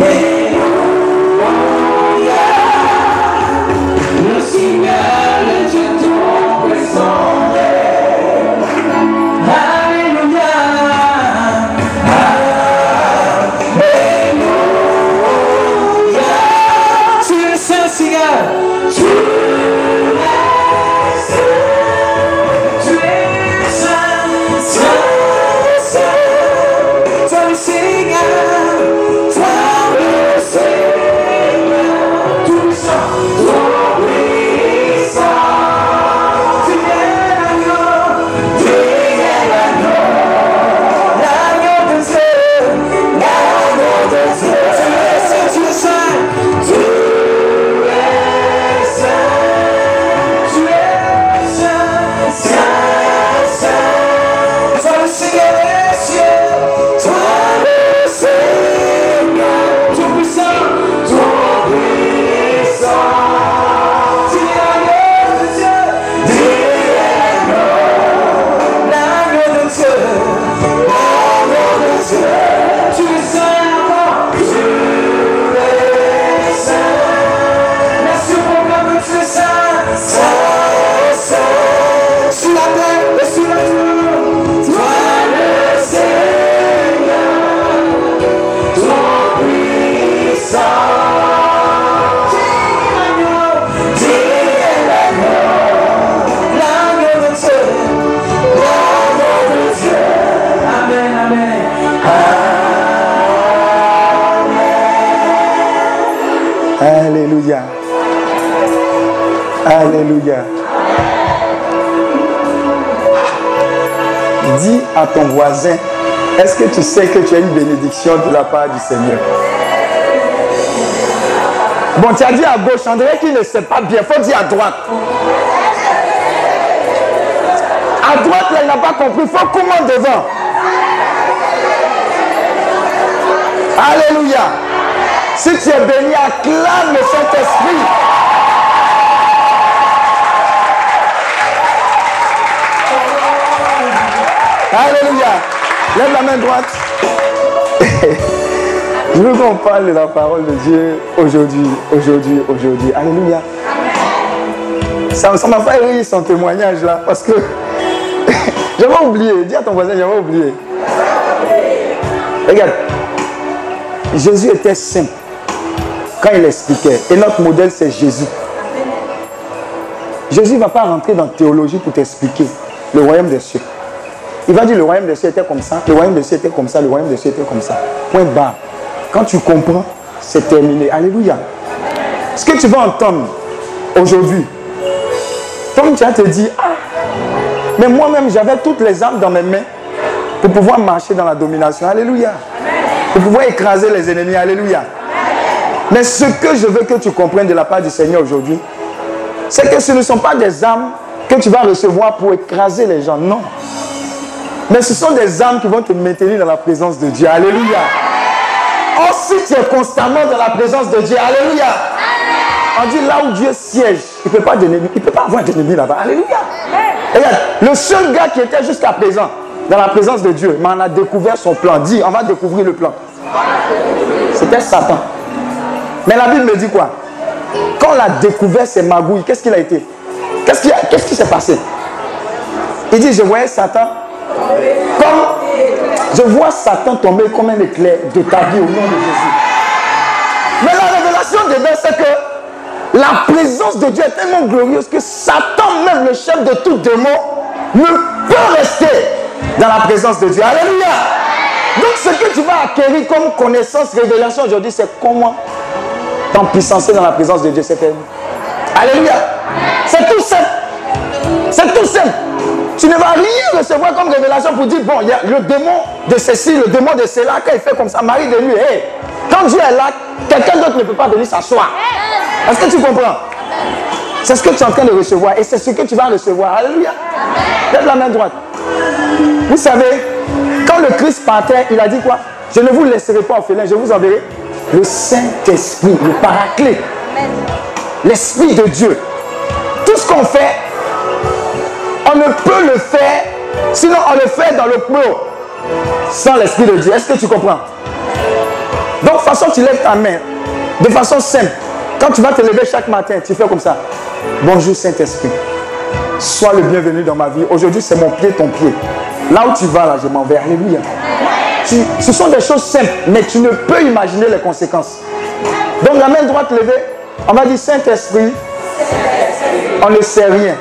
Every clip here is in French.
Wait. Alléluia. Dis à ton voisin, est-ce que tu sais que tu as une bénédiction de la part du Seigneur? Bon, tu as dit à gauche, André qui ne sait pas bien, faut dire à droite. À droite, elle n'a pas compris, faut comment devant. Alléluia. Si tu es béni, acclame le Saint-Esprit. Alléluia. Lève la main droite. Je veux qu'on parle de la parole de Dieu aujourd'hui, aujourd'hui, aujourd'hui. Alléluia. Ça ne m'a pas rire son témoignage là, parce que j'avais oublié. Dis à ton voisin, j'avais oublié. Regarde, Jésus était saint quand il expliquait. Et notre modèle, c'est Jésus. Jésus ne va pas rentrer dans la théologie pour t'expliquer le royaume des cieux. Il va dire le royaume des cieux était comme ça, le royaume des cieux était comme ça, le royaume des cieux était comme ça. Point bas. Quand tu comprends, c'est terminé. Alléluia. Ce que tu vas entendre aujourd'hui, comme tu as te dit, ah, mais moi-même j'avais toutes les armes dans mes mains pour pouvoir marcher dans la domination. Alléluia. Pour pouvoir écraser les ennemis. Alléluia. Mais ce que je veux que tu comprennes de la part du Seigneur aujourd'hui, c'est que ce ne sont pas des armes que tu vas recevoir pour écraser les gens. Non. Mais ce sont des âmes qui vont te maintenir dans la présence de Dieu. Alléluia. Ensuite, tu es constamment dans la présence de Dieu. Alléluia. On dit là où Dieu siège, il ne peut pas il peut pas avoir d'ennemi là-bas. Alléluia. Regarde, le seul gars qui était jusqu'à présent dans la présence de Dieu, mais on a découvert son plan. Dit, on va découvrir le plan. C'était Satan. Mais la Bible me dit quoi? Quand on a découvert ses magouilles, qu'est-ce qu'il a été? Qu'est-ce qui, qu'est-ce qui s'est passé? Il dit, je voyais Satan comme je vois Satan tomber comme un éclair de ta vie au nom de Jésus. Mais la révélation de Dieu, c'est que la présence de Dieu est tellement glorieuse que Satan, même le chef de tout démon, ne peut rester dans la présence de Dieu. Alléluia. Donc ce que tu vas acquérir comme connaissance, révélation aujourd'hui, c'est comment t'empuissancer dans la présence de Dieu. C'est Alléluia. C'est tout simple. C'est tout simple. Tu ne vas rien recevoir comme révélation pour dire, bon, il y a le démon de ceci, le démon de cela, quand il fait comme ça, Marie de nuit, hey, quand Dieu est là, quelqu'un d'autre ne peut pas venir s'asseoir. Est-ce que tu comprends? C'est ce que tu es en train de recevoir et c'est ce que tu vas recevoir. Alléluia. Lève la main droite. Vous savez, quand le Christ partait, il a dit quoi? Je ne vous laisserai pas orphelin, je vous enverrai le Saint-Esprit, le Paraclet, l'Esprit de Dieu. Tout ce qu'on fait, on ne peut le faire, sinon on le fait dans le pro, sans l'Esprit de Dieu. Est-ce que tu comprends? Donc, de façon, tu lèves ta main de façon simple. Quand tu vas te lever chaque matin, tu fais comme ça. Bonjour Saint-Esprit. Sois le bienvenu dans ma vie. Aujourd'hui, c'est mon pied, ton pied. Là où tu vas, là, je m'en vais. Alléluia. ce sont des choses simples, mais tu ne peux imaginer les conséquences. Donc, la main droite levée, on va dire Saint-Esprit, on ne sait rien.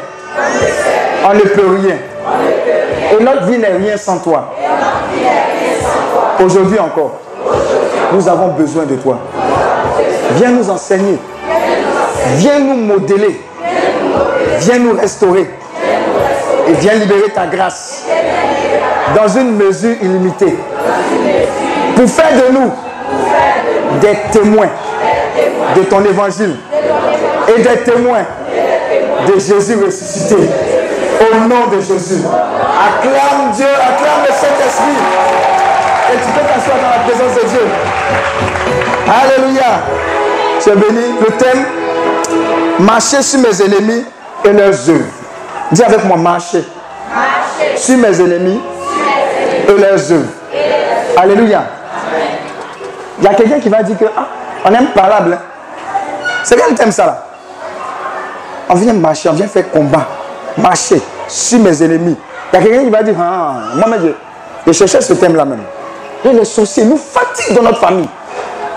On ne peut rien. Et notre vie n'est rien sans toi. Aujourd'hui encore, nous avons besoin de toi. Viens nous enseigner. Viens nous modeler. Viens nous restaurer. Et viens libérer ta grâce dans une mesure illimitée. Pour faire de nous des témoins de ton évangile et des témoins de Jésus ressuscité. Au nom de Jésus. Acclame Dieu, acclame le Saint-Esprit. Et tu peux t'asseoir dans la présence de Dieu. Alléluia. Tu es béni. Le thème, marcher sur mes ennemis et leurs œuvres. Dis avec moi, marcher. Sur mes ennemis et leurs œuvres. Alléluia. Il y a quelqu'un qui va dire que ah, on aime parable. Hein. C'est quel thème ça là? On vient marcher, on vient faire combat. Marcher sur mes ennemis. Il y a quelqu'un qui va dire ah, moi je, cherchais ce thème là même. Et les sorciers nous fatiguent dans notre famille.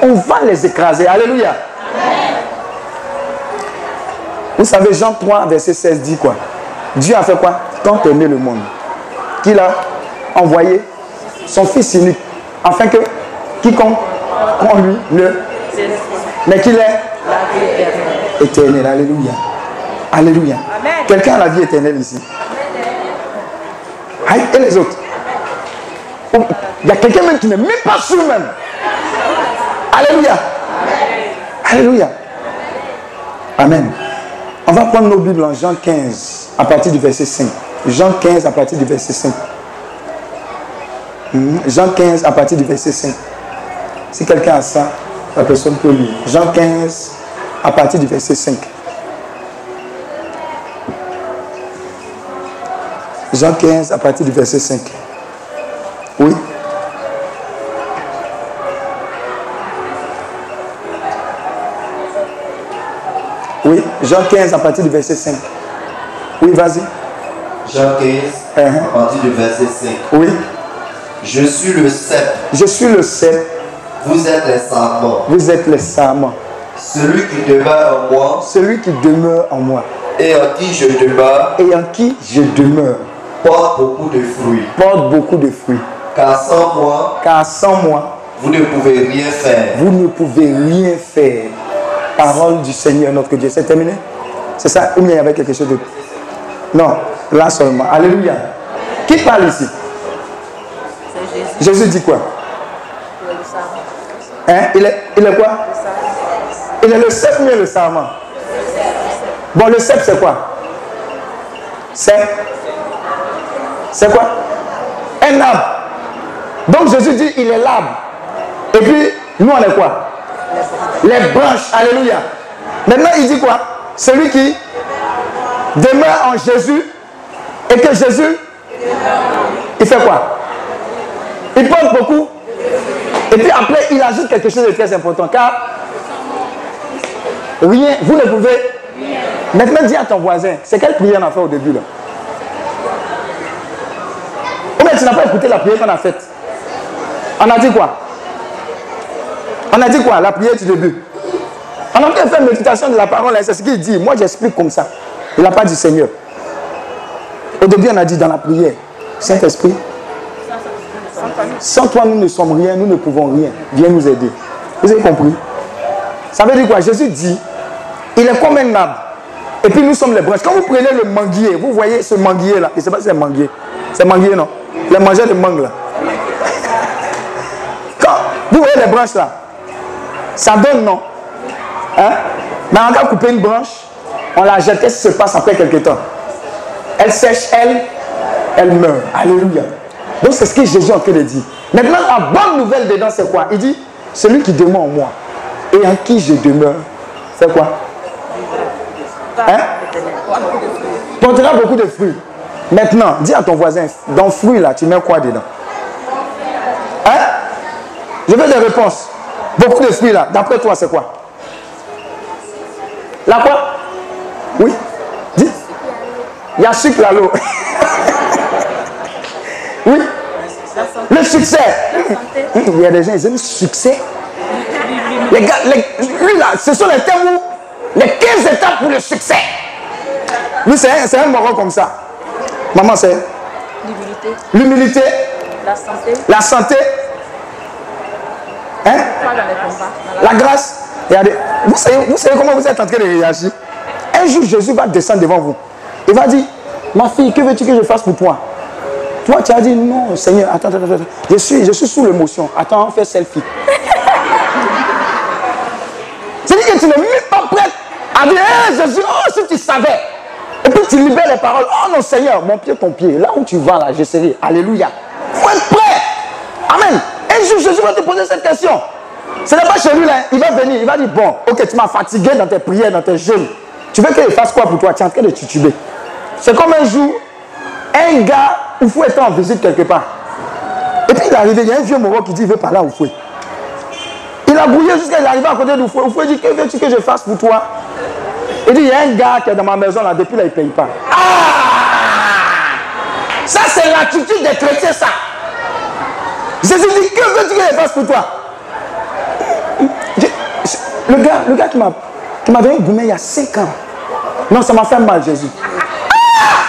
On va les écraser. Alléluia. Vous savez, Jean 3, verset 16 dit quoi? Dieu a fait quoi? Tant aimé le monde. Qu'il a envoyé son Fils unique. Afin que quiconque en lui ne. Mais qu'il est éternel. Alléluia. Alléluia. Quelqu'un a la vie éternelle ici. Aïe, et les autres Il y a quelqu'un même qui n'est même pas sûr même. Alléluia. Alléluia. Amen. On va prendre nos Bibles en Jean 15 à partir du verset 5. Jean 15 à partir du verset 5. Hmm. Jean 15 à partir du verset 5. Si quelqu'un a ça, la personne peut lire. Jean 15 à partir du verset 5. Jean 15 à partir du verset 5. Oui. Oui, Jean 15 à partir du verset 5. Oui, vas-y. Jean 15 uh-huh. à partir du verset 5. Oui. Je suis le cep. Je suis le cep. Vous êtes les sarments. Vous êtes les sarments. Celui qui demeure en moi. Celui qui demeure en moi. Et en qui je demeure. Et en qui je demeure. Porte beaucoup de fruits. Porte beaucoup de fruits. Car sans moi. Car sans moi. Vous ne pouvez rien faire. Vous ne pouvez rien faire parole du Seigneur notre Dieu. C'est terminé? C'est ça? Ou il y avait quelque chose de... Non, là seulement. Alléluia. Qui parle ici? Jésus. Jésus dit quoi? Hein? Il est, il est quoi? Il est le cep ou le sarment Bon, le cep, c'est quoi? C'est C'est quoi? Un arbre. Donc Jésus dit, il est l'arbre. Et puis, nous, on est quoi? Les branches. Alléluia. Maintenant, il dit quoi? Celui qui demeure en Jésus et que Jésus, il fait quoi? Il porte beaucoup. Et puis après, il ajoute quelque chose de très important. Car rien, vous ne pouvez. Maintenant, dis à ton voisin, c'est quelle prière on a fait au début là? Ou bien tu n'as pas écouté la prière qu'on a faite? On a dit quoi? On a dit quoi? La prière du début. On a fait une méditation de la parole, c'est ce qu'il dit. Moi, j'explique comme ça. Il n'a pas dit Seigneur. Au début, on a dit dans la prière, Saint-Esprit, sans toi, nous ne sommes rien, nous ne pouvons rien. Viens nous aider. Vous avez compris? Ça veut dire quoi? Jésus dit, il est comme un arbre. Et puis nous sommes les branches. Quand vous prenez le manguier, vous voyez ce manguier là. Je ne sais pas si c'est manguier. C'est manguier, non? Les mangeurs de mangue là. Quand vous voyez les branches là, ça donne non? Hein? Mais on va couper une branche, on la jette, qu'est-ce qui se passe après quelques temps Elle sèche, elle, elle meurt. Alléluia. Donc c'est ce que Jésus est en train de dire. Maintenant, la bonne nouvelle dedans, c'est quoi? Il dit, celui qui demeure en moi et en qui je demeure, c'est quoi? Hein? Portera beaucoup de fruits. Maintenant, dis à ton voisin, dans fruit là, tu mets quoi dedans? Hein? Je veux des réponses. Beaucoup de fruits là. D'après toi, c'est quoi? La quoi? Oui. Dis. Il y a sucre là, oui. Le succès. Il y a des gens, ils aiment le succès. Les gars, lui là, ce sont les termes les 15 étapes pour le succès. Lui, c'est un, un moron comme ça. Maman, c'est L'humilité. L'humilité. La santé. La santé. Hein? La grâce. Regardez, vous savez, vous savez comment vous êtes en train de réagir? Un jour, Jésus va descendre devant vous. Il va dire, ma fille, que veux-tu que je fasse pour toi? Toi, tu as dit, non, Seigneur, attends, attends, attends. Je suis, je suis sous l'émotion. Attends, on fait selfie. C'est-à-dire que tu n'es même pas prêt à dire, hey, Jésus, oh, si tu savais. Et puis tu libères les paroles. Oh non, Seigneur, mon pied, ton pied. Là où tu vas, là, je serai. Alléluia. Faut être prêt. Amen. Un jour, Jésus va te poser cette question. Ce n'est pas chez lui, là. Il va venir, il va dire, bon, ok, tu m'as fatigué dans tes prières, dans tes jeûnes. Tu veux qu'il fasse quoi pour toi? Tu es en train de tituber. C'est comme un jour, un gars, où faut être en visite quelque part. Et puis il est arrivé, il y a un vieux moro qui dit, il veut parler à Oufoué. Il a brouillé jusqu'à il est à côté d'Oufoué. Oufoué dit, que veux-tu que je fasse pour toi? Il dit, il y a un gars qui est dans ma maison là, depuis là, il ne paye pas. Ah Ça, c'est l'attitude des chrétiens, ça. Jésus dit, que veux-tu que je fasse pour toi? Le gars, le gars qui m'a qui m'a donné gourmet il y a 5 ans. Non, ça m'a fait mal, Jésus. Ah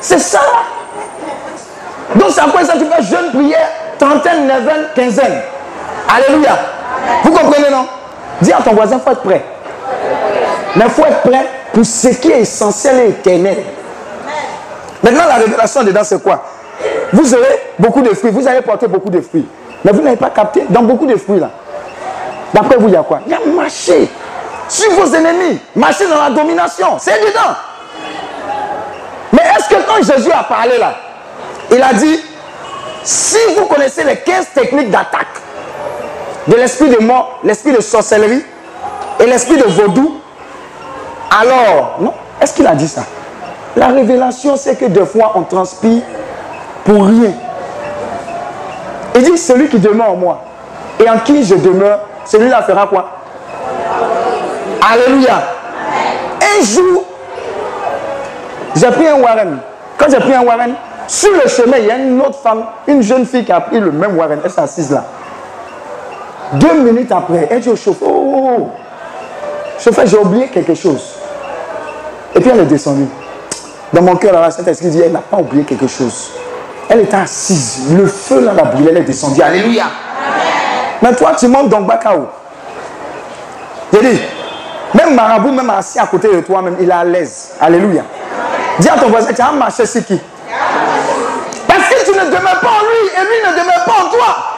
c'est ça. Donc, c'est quoi ça tu fais jeune prière, trentaine, neuvaine, quinzaine. Alléluia. Vous comprenez, non? Dis à ton voisin, il faut être prêt. Mais il faut être prêt pour ce qui est essentiel et éternel. Maintenant, la révélation dedans, c'est quoi? Vous aurez beaucoup de fruits, vous allez porter beaucoup de fruits. Mais vous n'avez pas capté dans beaucoup de fruits là. D'après vous, il y a quoi? Il y a marcher sur vos ennemis, marcher dans la domination. C'est évident. Mais est-ce que quand Jésus a parlé là, il a dit, si vous connaissez les 15 techniques d'attaque de l'esprit de mort, l'esprit de sorcellerie et l'esprit de vaudou, alors, non Est-ce qu'il a dit ça? La révélation, c'est que des fois, on transpire pour rien. Il dit, celui qui demeure en moi et en qui je demeure, celui-là fera quoi? Alléluia. Un jour, j'ai pris un Warren. Quand j'ai pris un Warren, sur le chemin, il y a une autre femme, une jeune fille qui a pris le même Warren. Elle s'est assise là. Deux minutes après, elle dit au chauffeur, oh, oh, oh. chauffeur, j'ai oublié quelque chose. Et puis elle est descendue. Dans mon cœur, la Saint-Esprit dit, elle n'a pas oublié quelque chose. Elle était assise. Le feu là l'a brûlé, elle est descendue. Alléluia. Mais toi, tu montes dans Bakao. J'ai dit, même Marabout, même assis à côté de toi, même, il est à l'aise. Alléluia. Dis à ton voisin, tu as marché c'est qui? Parce que tu ne demeures pas en lui et lui ne demeure pas en toi.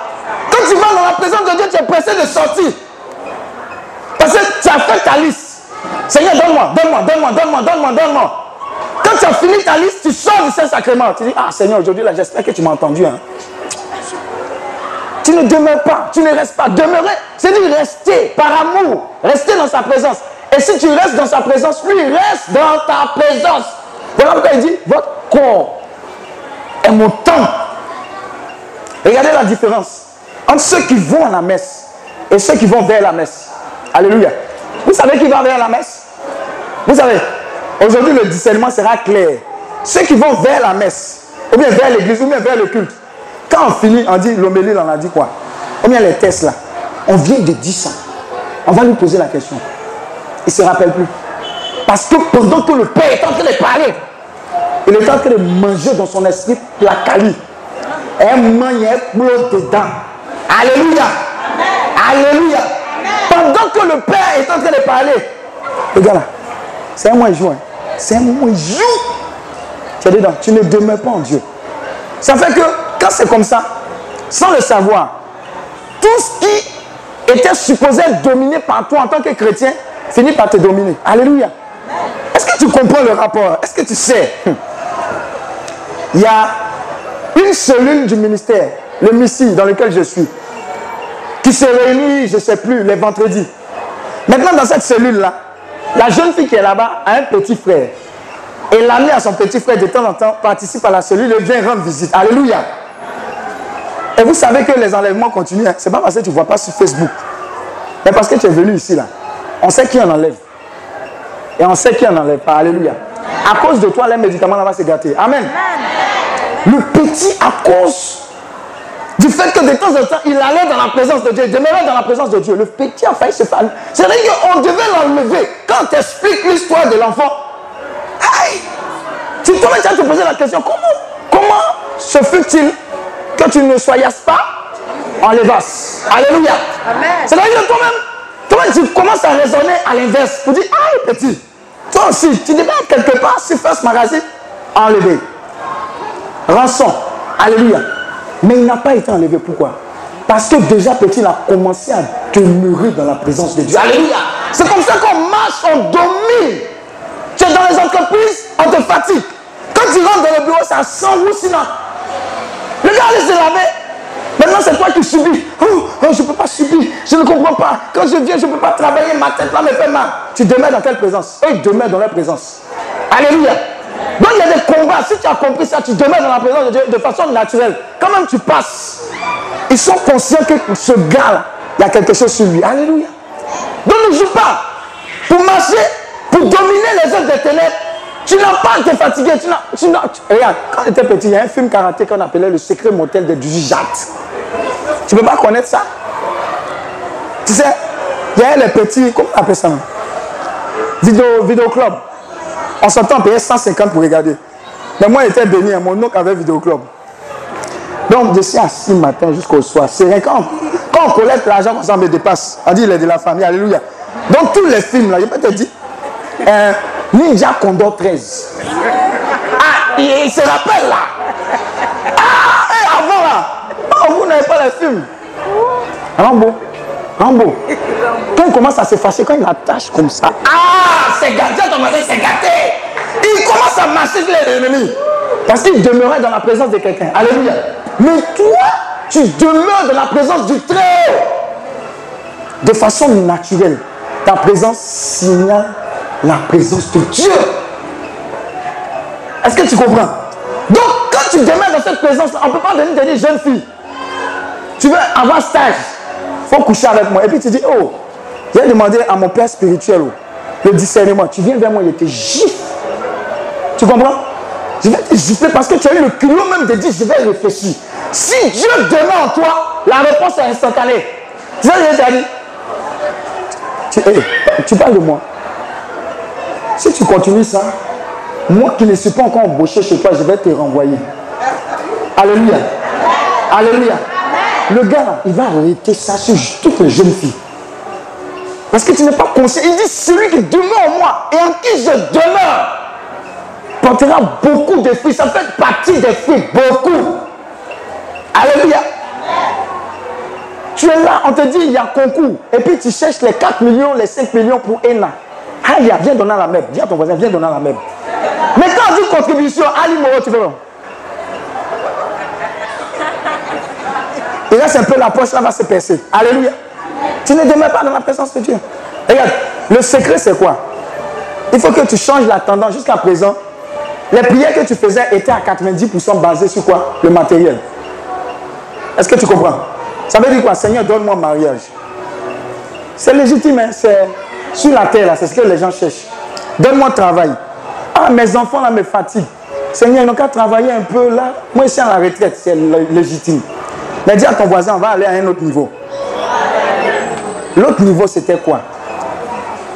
Tu vas dans la présence de Dieu, tu es pressé de sortir. Parce que tu as fait ta liste. Seigneur, donne-moi, donne-moi, donne-moi, donne-moi, donne-moi, donne-moi. Quand tu as fini ta liste, tu sors du Saint-Sacrement. Tu dis, ah Seigneur, aujourd'hui, là, j'espère que tu m'as entendu. Hein. Tu ne demeures pas, tu ne restes pas. Demeurer, c'est dire rester par amour, rester dans sa présence. Et si tu restes dans sa présence, lui reste dans ta présence. Voilà pourquoi il dit, votre corps est mon temps. Regardez la différence entre ceux qui vont à la messe et ceux qui vont vers la messe. Alléluia. Vous savez qui va vers la messe? Vous savez, aujourd'hui le discernement sera clair. Ceux qui vont vers la messe, ou bien vers l'église, ou bien vers le culte, quand on finit, on dit, l'homélie, on a dit quoi? Ou bien les tests là, on vient de dire ça. On va lui poser la question. Il ne se rappelle plus. Parce que pendant que le Père est en train de parler, il est en train de manger dans son esprit la cali. Un mange un dedans. Alléluia. Alléluia. Pendant que le Père est en train de parler, regarde là, c'est un mois jour. C'est un mois jour. Tu es dedans. Tu ne demeures pas en Dieu. Ça fait que quand c'est comme ça, sans le savoir, tout ce qui était supposé être dominé par toi en tant que chrétien finit par te dominer. Alléluia. Est-ce que tu comprends le rapport? Est-ce que tu sais? Il y a une cellule du ministère, le Missi, dans lequel je suis, qui se réunit, je ne sais plus, les vendredis. Maintenant, dans cette cellule-là, la jeune fille qui est là-bas a un petit frère. Et l'ami à son petit frère de temps en temps participe à la cellule et vient rendre visite. Alléluia. Et vous savez que les enlèvements continuent. Hein. C'est pas parce que tu ne vois pas sur Facebook. Mais parce que tu es venu ici là. On sait qui en enlève. Et on sait qui en enlève pas. Alléluia. À cause de toi, les médicaments là va se gâter. Amen. Le petit, à cause du fait que de temps en temps, il allait dans la présence de Dieu, il demeurait dans la présence de Dieu. Le petit a failli se faire. C'est-à-dire qu'on devait l'enlever. Quand tu expliques l'histoire de l'enfant, aïe, tu te poser la question comment, comment se fait-il que tu ne soyais pas enlevasse Alléluia. C'est-à-dire que toi-même, toi-même, tu commences à raisonner à l'inverse. Tu dis, aïe, petit, toi aussi, tu devais quelque part, si ce magasin, enlevé. Rançon. Alléluia. Mais il n'a pas été enlevé. Pourquoi? Parce que déjà petit, il a commencé à demeurer dans la présence de Dieu. Alléluia. C'est comme ça qu'on marche, on domine. Tu es dans les entreprises, on te fatigue. Quand tu rentres dans le bureau, ça sent sinon. Le gars allait se laver. Maintenant, c'est toi qui subis. Oh, oh je ne peux pas subir. Je ne comprends pas. Quand je viens, je ne peux pas travailler. Ma tête là me fait mal. Tu demeures dans quelle présence? Eux, demeurent dans leur présence. Alléluia. Donc il y a des combats. Si tu as compris ça, tu demeures dans la présence de Dieu de façon naturelle. Quand même tu passes, ils sont conscients que ce gars-là, il y a quelque chose sur lui. Alléluia. Donc ne joue pas. Pour marcher, pour dominer les œuvres des ténèbres, tu n'as pas à te fatiguer. Tu n'as, regarde, quand j'étais petit, il y a un film karaté qu'on appelait Le secret mortel de Jujat. Tu ne peux pas connaître ça? Tu sais, il y a les petits, comment on appelle ça? Vidéo, vidéo club. On s'entend payait 150 pour regarder. Mais moi, j'étais béni, hein. mon oncle avait vidéoclub. Donc, je suis assis matin jusqu'au soir. C'est rien. Quand, quand on collecte l'argent, on me dépasse. On dit, il est de la famille. Alléluia. Donc, tous les films, là, je peux te dire, euh, Ninja Condor 13. Ah, il, se rappelle là. Ah, et avant là. Oh, vous n'avez pas les films. Rambo. Rambo. Quand il commence à se fâcher, quand il attache comme ça, ah, c'est gâté, ton c'est gâté. Il commence à marcher sur les ennemis. Parce qu'il demeurait dans la présence de quelqu'un. Alléluia. Mais toi, tu demeures dans la présence du Très De façon naturelle. Ta présence signale la présence de Dieu. Est-ce que tu comprends? Donc, quand tu demeures dans cette présence, on ne peut pas venir dire, jeune fille, tu veux avoir stage faut coucher avec moi. Et puis tu dis, oh, j'ai demandé à mon père spirituel oh, le discernement. Tu viens vers moi, il te gifle. Tu comprends? Je vais te gifler parce que tu as eu le culot même de dire, je vais réfléchir. Si Dieu demeure en toi, la réponse est instantanée. Tu sais ce que dit tu, tu parles de moi. Si tu continues ça, moi qui ne suis pas encore embauché chez toi, je vais te renvoyer. Alléluia. Alléluia. Le gars, il va arrêter ça sur toutes les jeunes filles. Parce que tu n'es pas conscient. Il dit, celui qui demeure en moi et en qui je demeure portera beaucoup de fruits. Ça fait partie des fruits, beaucoup. Alléluia. Tu es là, on te dit, il y a concours. Et puis tu cherches les 4 millions, les 5 millions pour ENA. Aïe, viens donner la même. Dis à ton voisin, viens donner la même. Mais quand on dit contribution, Ali Moro, tu Et là, c'est un peu la poche, là va se percer. Alléluia. Tu ne demeures pas dans la présence de Dieu. Regarde, le secret, c'est quoi? Il faut que tu changes la tendance. Jusqu'à présent, les prières que tu faisais étaient à 90% basées sur quoi? Le matériel. Est-ce que tu comprends? Ça veut dire quoi? Seigneur, donne-moi mariage. C'est légitime, hein? c'est sur la terre, là, c'est ce que les gens cherchent. Donne-moi travail. Ah, mes enfants, là, me fatiguent. Seigneur, ils n'ont qu'à travailler un peu, là. Moi, je suis à la retraite, c'est légitime. Mais dis à ton voisin, on va aller à un autre niveau. L'autre niveau, c'était quoi?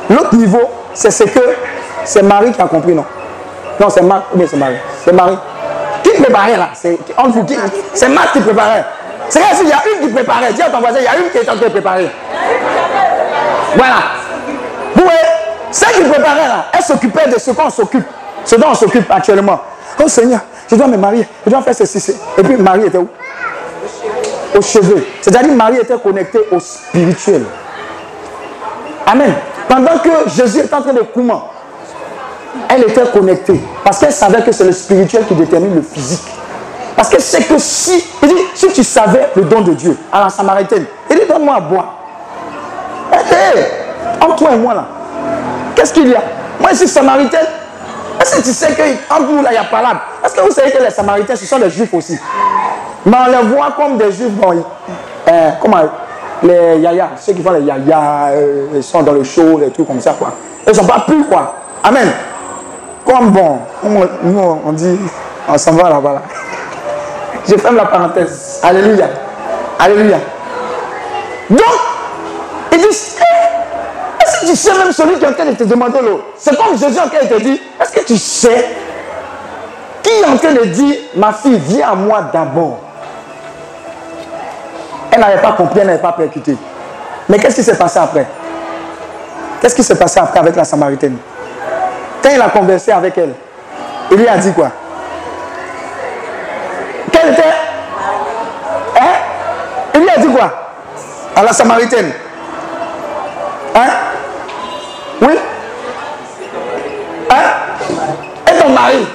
L'autre niveau, c'est ce que c'est Marie qui a compris, non? Non, c'est Marc, mais c'est Marie? C'est Marie. Qui préparait là? C'est C'est Marc qui préparait. C'est comme s'il y a une qui préparait. Dis à ton voisin, il y a une qui est en train de préparer. Voilà. Vous voyez, celle qui préparait là, elle s'occupait de ce qu'on s'occupe. Ce dont on s'occupe actuellement. Oh Seigneur, je dois me marier, je dois faire ceci. Et puis Marie était où? Aux cheveux. C'est-à-dire Marie était connectée au spirituel. Amen. Pendant que Jésus était en train de coumer, elle était connectée. Parce qu'elle savait que c'est le spirituel qui détermine le physique. Parce que c'est que si, il dit, si tu savais le don de Dieu à la Samaritaine, il dit, donne-moi à boire. Hé, entre toi et moi là, qu'est-ce qu'il y a? Moi, je suis Samaritaine. Est-ce que tu sais qu'entre nous là, il y a parade Est-ce que vous savez que les Samaritains, ce sont les Juifs aussi? Mais on les voit comme des juifs, bon, euh, comment, les yaya, ceux qui font les yaya, euh, ils sont dans le show, les trucs comme ça, quoi. Ils ne sont pas plus, quoi. Amen. Comme bon, nous, on dit, on s'en va là-bas. Là. Je ferme la parenthèse. Alléluia. Alléluia. Donc, il dit, eh, est-ce que tu sais même celui qui est en train de te demander l'eau? C'est comme Jésus en train de te dire, est-ce que tu sais qui est en train de dire, ma fille, viens à moi d'abord? Elle n'avait pas compris, elle n'avait pas percuté. Mais qu'est-ce qui s'est passé après? Qu'est-ce qui s'est passé après avec la Samaritaine? Quand il a conversé avec elle, il lui a dit quoi? Quelle était Hein? Il lui a dit quoi? À la Samaritaine. Hein? Oui? Hein? Et ton mari?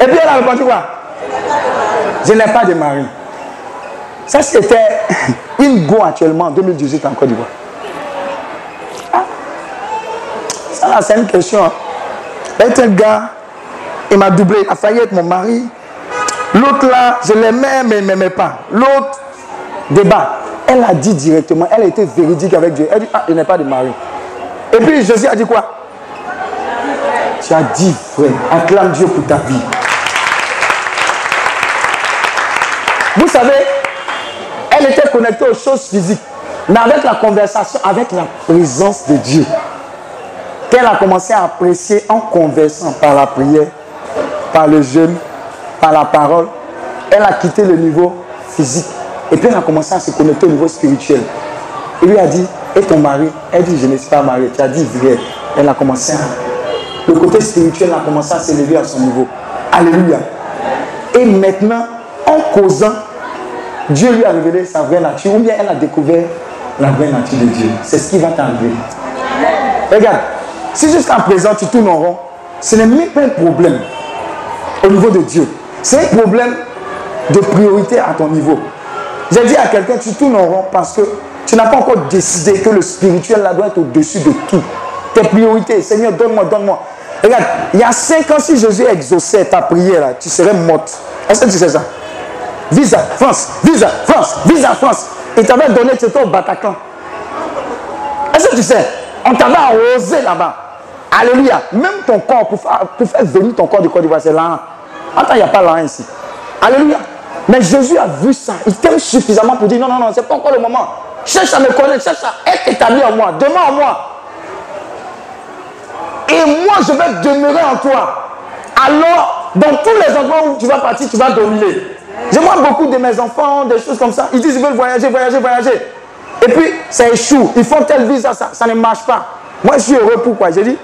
Et puis elle a répondu quoi? Je n'ai pas de mari. Ça, c'était une go actuellement en 2018 en Côte d'Ivoire. Ah. Ça, c'est une question. Hein. un gars, il m'a doublé, il a failli être mon mari. L'autre là, je l'aimais, mais il ne m'aimait pas. L'autre, débat. Elle a dit directement, elle a été véridique avec Dieu. Elle dit, ah, il n'est pas de mari. Et puis Jésus a dit quoi? Tu as dit frère, acclame Dieu pour ta vie. Vous savez, elle était connectée aux choses physiques, mais avec la conversation, avec la présence de Dieu, qu'elle a commencé à apprécier en conversant par la prière, par le jeûne, par la parole, elle a quitté le niveau physique et puis elle a commencé à se connecter au niveau spirituel. Il lui a dit, et ton mari Elle dit, je ne suis pas mariée. Tu as dit vrai. Elle a commencé à... Le côté spirituel a commencé à s'élever à son niveau. Alléluia. Et maintenant, en causant, Dieu lui a révélé sa vraie nature, ou bien elle a découvert la vraie nature de Dieu. C'est ce qui va t'arriver. Regarde, si jusqu'à présent tu tournes en rond, ce n'est même pas un problème au niveau de Dieu. C'est un problème de priorité à ton niveau. J'ai dit à quelqu'un, tu tournes en rond parce que tu n'as pas encore décidé que le spirituel là doit être au-dessus de tout. Tes priorités, Seigneur, donne-moi, donne-moi. Regarde, il y a cinq ans, si Jésus exaucé ta prière, là, tu serais morte. Est-ce que tu sais ça? Visa, France, visa, France, visa, France. Il t'avait donné, tu étais au Bataclan. Est-ce que tu sais On t'avait arrosé là-bas. Alléluia. Même ton corps, pour faire, venir ton corps du Côte d'Ivoire, c'est là. Attends, il n'y a pas là ici. Alléluia. Mais Jésus a vu ça. Il t'aime suffisamment pour dire non, non, non, c'est pas encore le moment. Cherche à me connaître, cherche à être établi en moi. Demande en moi. Et moi, je vais demeurer en toi. Alors, dans tous les endroits où tu vas partir, tu vas dominer. Je vois beaucoup de mes enfants, des choses comme ça. Ils disent qu'ils veulent voyager, voyager, voyager. Et puis, ça échoue. Ils font telle visa, ça, ça ne marche pas. Moi, je suis heureux. Pourquoi? J'ai dit,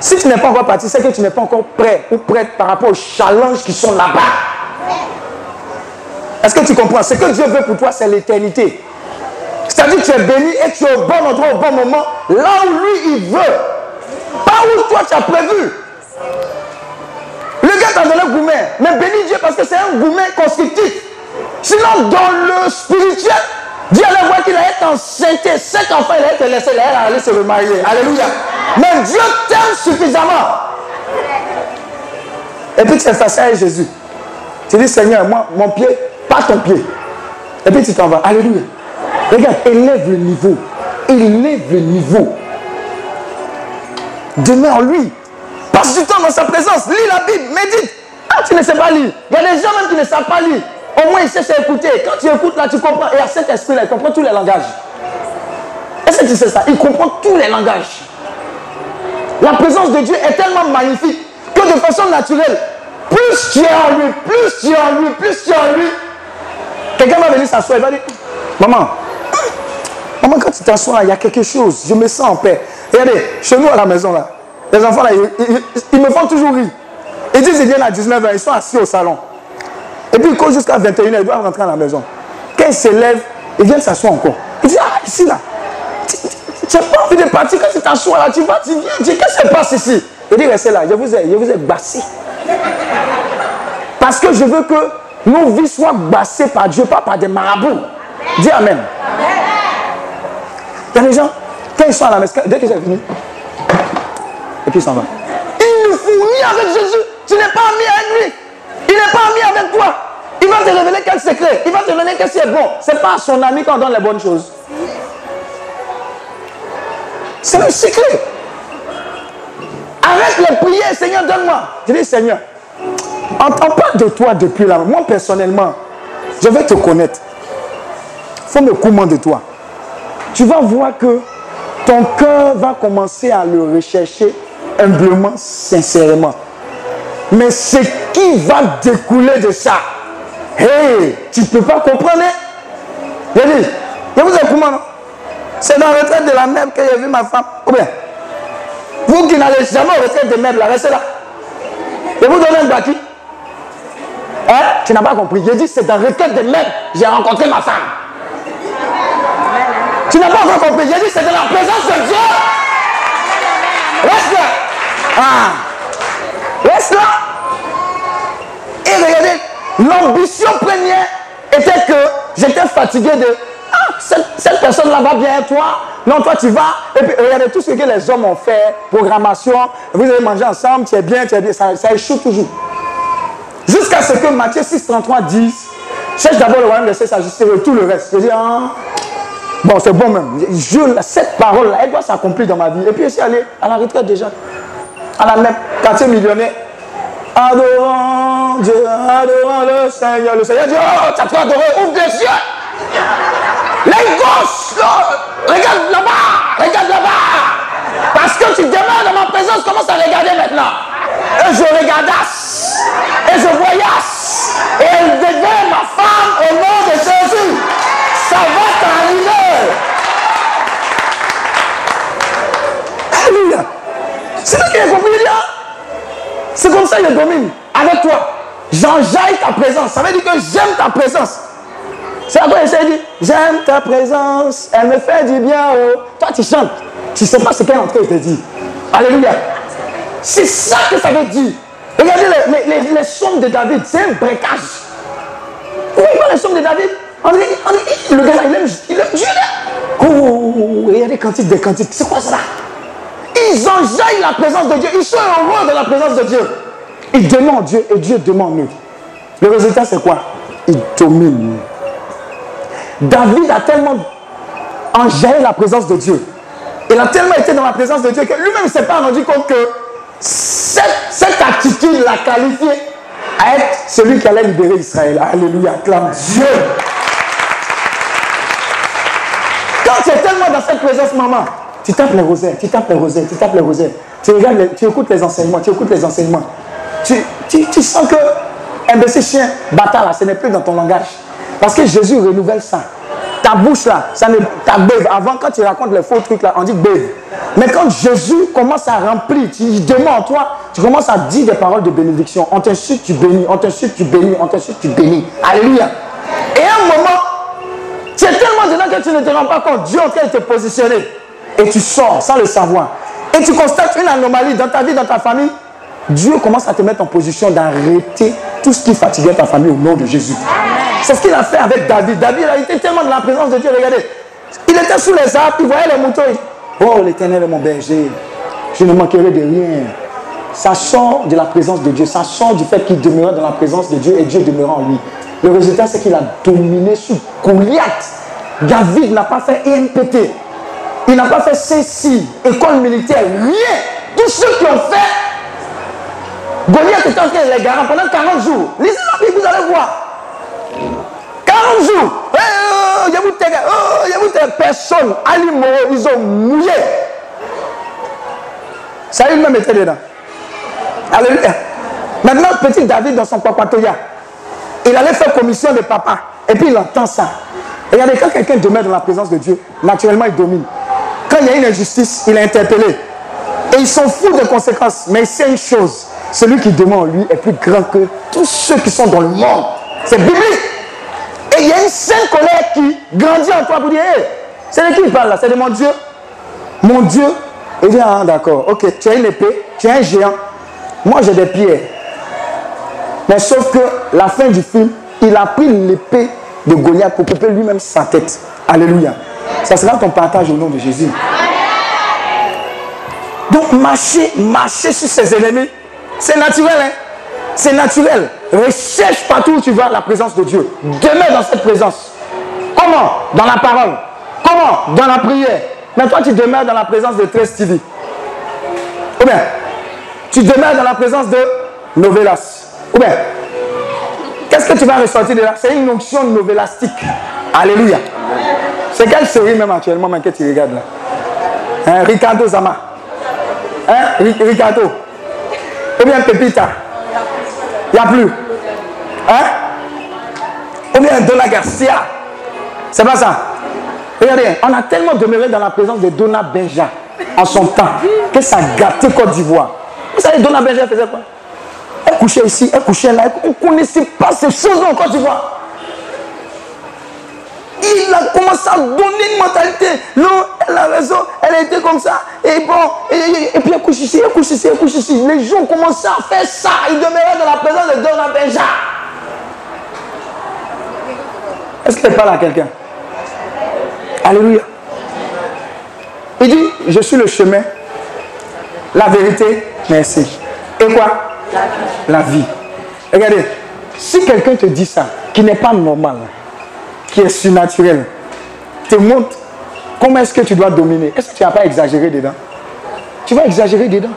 si tu n'es pas encore parti, c'est que tu n'es pas encore prêt ou prête par rapport aux challenges qui sont là-bas. Est-ce que tu comprends? Ce que Dieu veut pour toi, c'est l'éternité. C'est-à-dire que tu es béni et tu es au bon endroit, au bon moment, là où lui, il veut. Pas où toi, tu as prévu. Le donné un gourmet, mais bénis Dieu parce que c'est un gourmet constructif. Sinon, dans le spirituel, Dieu allait voir qu'il allait t'enceinter. Cinq enfants, il allait te laisser, il allait aller se remarier. Alléluia. Mais Dieu t'aime suffisamment. Et puis tu face à Jésus. Tu dis, Seigneur, moi, mon pied, pas ton pied. Et puis tu t'en vas. Alléluia. Regarde, élève le niveau. Élève le niveau. Demeure lui. Passe du temps dans sa présence. Lis la Bible. Médite. Ah, tu ne sais pas lire. Il y a des gens même qui ne savent pas lire. Au moins, ils cherchent écouter. Quand tu écoutes là, tu comprends. Et à cet esprit-là, il comprend tous les langages. Est-ce que tu sais ça? Il comprend tous les langages. La présence de Dieu est tellement magnifique que de façon naturelle, plus tu es en lui, plus tu es en lui, plus tu es en lui, quelqu'un va venir s'asseoir et va dire, maman, maman, quand tu t'assois il y a quelque chose, je me sens en paix. Regardez, chez nous à la maison là, les enfants là, ils, me font toujours rire. Ils disent, ils viennent à 19h, ils sont assis au salon. Et puis, quand jusqu'à 21h, ils doivent rentrer à la maison. Quand ils se lèvent, ils viennent s'asseoir encore. Ils disent, ah, ici là, tu n'as pas envie de partir quand tu t'assois là, tu vas, tu viens, qu'est-ce qui se passe ici? Il dit, restez là, je vous ai, je vous ai bassé. Parce que je veux que nos vies soient bassées par Dieu, pas par des marabouts. Dis Amen. Il y a des gens, quand ils sont à la messe, dès qu'ils sont venus, et ils s'en vont. Il fournit avec Jésus. Tu n'es pas ami avec lui. Il n'est pas ami avec toi. Il va te révéler quel secret. Il va te révéler qu'est-ce qui est bon. Ce n'est pas à son ami qu'on donne les bonnes choses. C'est le secret. Arrête les prières, Seigneur, donne-moi. Je dis, Seigneur, on parle de toi depuis là. Moi, personnellement, je vais te connaître. Faut me commander de toi. Tu vas voir que ton cœur va commencer à le rechercher humblement, sincèrement. Mais ce qui va découler de ça, hey, tu ne peux pas comprendre. Je dis, je vous ai comment C'est dans la retraite de la mère que j'ai vu ma femme. Ou bien, vous qui n'allez jamais au retraite de mère, là, restez là. Je vous donne un bâti. Hein? Tu n'as pas compris. J'ai dit, c'est dans la retraite de mère, j'ai rencontré ma femme. Tu n'as pas encore compris. J'ai dit, c'est dans la présence de Dieu. Reste là. Ah. Reste là. Et regardez, l'ambition première était que j'étais fatigué de ah, cette, personne-là va bien, toi. Non, toi, tu vas. Et puis, regardez tout ce que les hommes ont fait. Programmation. Vous allez manger ensemble. Tu es bien, tu es bien. Ça, échoue toujours. Jusqu'à ce que Matthieu 6, 33 dise Cherche d'abord le royaume de sa justice et tout le reste. Je dis, ah, bon, c'est bon même. Je, cette parole-là, elle doit s'accomplir dans ma vie. Et puis, je suis allé à la retraite déjà. À la même quartier millionnaire. Adorant Dieu, adorant le Seigneur. Le Seigneur dit, oh, tu as trop adoré, ouvre les yeux. L'œil gauche, regarde là-bas, regarde là-bas. Parce que tu demeures dans ma présence, commence à regarder maintenant. Et je regardasse, et je voyasse, et elle devient ma femme au nom de Jésus. Ça va t'arriver. Alléluia. C'est là qu'il a compris, C'est comme ça qu'il domine avec toi. J'enjaille ta présence. Ça veut dire que j'aime ta présence. C'est à quoi il dit? J'aime ta présence, elle me fait du bien. Oh. Toi, tu chantes. Tu ne sais pas ce qu'elle est en train de te dire. Alléluia. C'est ça que ça veut dire. Regardez les, les, les, sons de David, c'est un breakage. Vous voyez pas les sons de David? On dit, Le gars il aime, il aime Dieu là. Oh, regardez cantiques des cantiques. C'est quoi ça? Ils enjaillent la présence de Dieu. Ils sont heureux de la présence de Dieu. Ils demandent Dieu et Dieu demande eux. Le résultat, c'est quoi? Ils dominent. David a tellement enjaillé la présence de Dieu. Il a tellement été dans la présence de Dieu que lui-même ne s'est pas rendu compte que cette, attitude l'a qualifié à être celui qui allait libérer Israël. Alléluia, acclame Dieu. Quand tu es tellement dans cette présence, maman, tu tapes les rosaires, tu tapes les rosaires, tu tapes les rosaires. Tu écoutes les enseignements, tu écoutes les enseignements. Tu, tu, sens que un chien, bâtard là, ce n'est plus dans ton langage. Parce que Jésus renouvelle ça. Ta bouche là, ça ne, ta beuve. Avant, quand tu racontes les faux trucs là, on dit beuve. Mais quand Jésus commence à remplir, tu demandes toi, tu commences à dire des paroles de bénédiction. On t'insulte, tu bénis. On t'insulte, tu bénis. On t'insulte, tu bénis. Alléluia. Et à un moment, tu es tellement dedans que tu ne te rends pas compte. Dieu train de te positionner. Et tu sors sans le savoir. Et tu constates une anomalie dans ta vie, dans ta famille. Dieu commence à te mettre en position d'arrêter tout ce qui fatiguait ta famille au nom de Jésus. C'est ce qu'il a fait avec David. David a été tellement dans la présence de Dieu. Regardez, il était sous les arbres, il voyait les moutons. Oh, l'éternel est mon berger. Je ne manquerai de rien. Ça sort de la présence de Dieu. Ça sort du fait qu'il demeurait dans la présence de Dieu et Dieu demeurait en lui. Le résultat, c'est qu'il a dominé sur Goliath. David n'a pas fait INPT. Il n'a pas fait ceci, école militaire, rien. Tous ceux qui ont fait Goliath était en train de les garer pendant 40 jours. Lisez la Bible, vous allez voir. 40 jours. il y a des personnes, animaux, ils ont mouillé. Ça lui-même était dedans. Alléluia. Maintenant, petit David dans son papatoya, il allait faire commission de papa. Et puis il entend ça. Regardez, quand quelqu'un demeure dans la présence de Dieu, naturellement il domine. Quand il y a une injustice, il est interpellé. Et ils sont fous des conséquences. Mais c'est une chose. Celui qui demeure en lui est plus grand que tous ceux qui sont dans le monde. C'est biblique. Et il y a une sainte colère qui grandit en toi pour dire, c'est de qui il parle là? C'est de mon Dieu. Mon Dieu. Il dit, ah d'accord, ok, tu as une épée, tu es un géant. Moi j'ai des pierres. Mais sauf que la fin du film, il a pris l'épée de Goliath pour couper lui-même sa tête. Alléluia. Ça sera ton partage au nom de Jésus. Donc marcher, marcher sur ses ennemis, c'est naturel. Hein? C'est naturel. Recherche partout où tu vas la présence de Dieu. Demeure dans cette présence. Comment? Dans la parole. Comment? Dans la prière. Mais toi, tu demeures dans la présence de Tres TV. Ou bien, tu demeures dans la présence de Novelas. Ou bien, qu'est-ce que tu vas ressortir de là? C'est une notion novelastique. Alléluia. C'est quelle série même actuellement que tu regardes là? Hein? Ricardo Zama. Hein? Ricardo. Ou bien Pepita? Il n'y a plus. Hein? Ou bien Dona Garcia? C'est pas ça? Regardez, on a tellement demeuré dans la présence de Dona Benja en son temps que ça gâté Côte d'Ivoire. Vous savez, Dona Benja faisait quoi? Elle couchait ici, elle couchait là. On ne connaissait pas ces choses en Côte d'Ivoire. Il a commencé à donner une mentalité. Non, elle a raison, elle a été comme ça. Et bon, et, puis elle couche ici, elle couche ici, elle couche ici. Les gens commencé à faire ça. Ils demeuraient dans la présence de Dona Benja. Est-ce qu'elle parle à quelqu'un? Alléluia. Il dit, je suis le chemin, la vérité, merci. Et quoi? La vie. Regardez, si quelqu'un te dit ça, qui n'est pas normal, qui est surnaturel, te montre comment est-ce que tu dois dominer. Est-ce que tu n'as pas exagéré dedans? Tu vas exagérer dedans.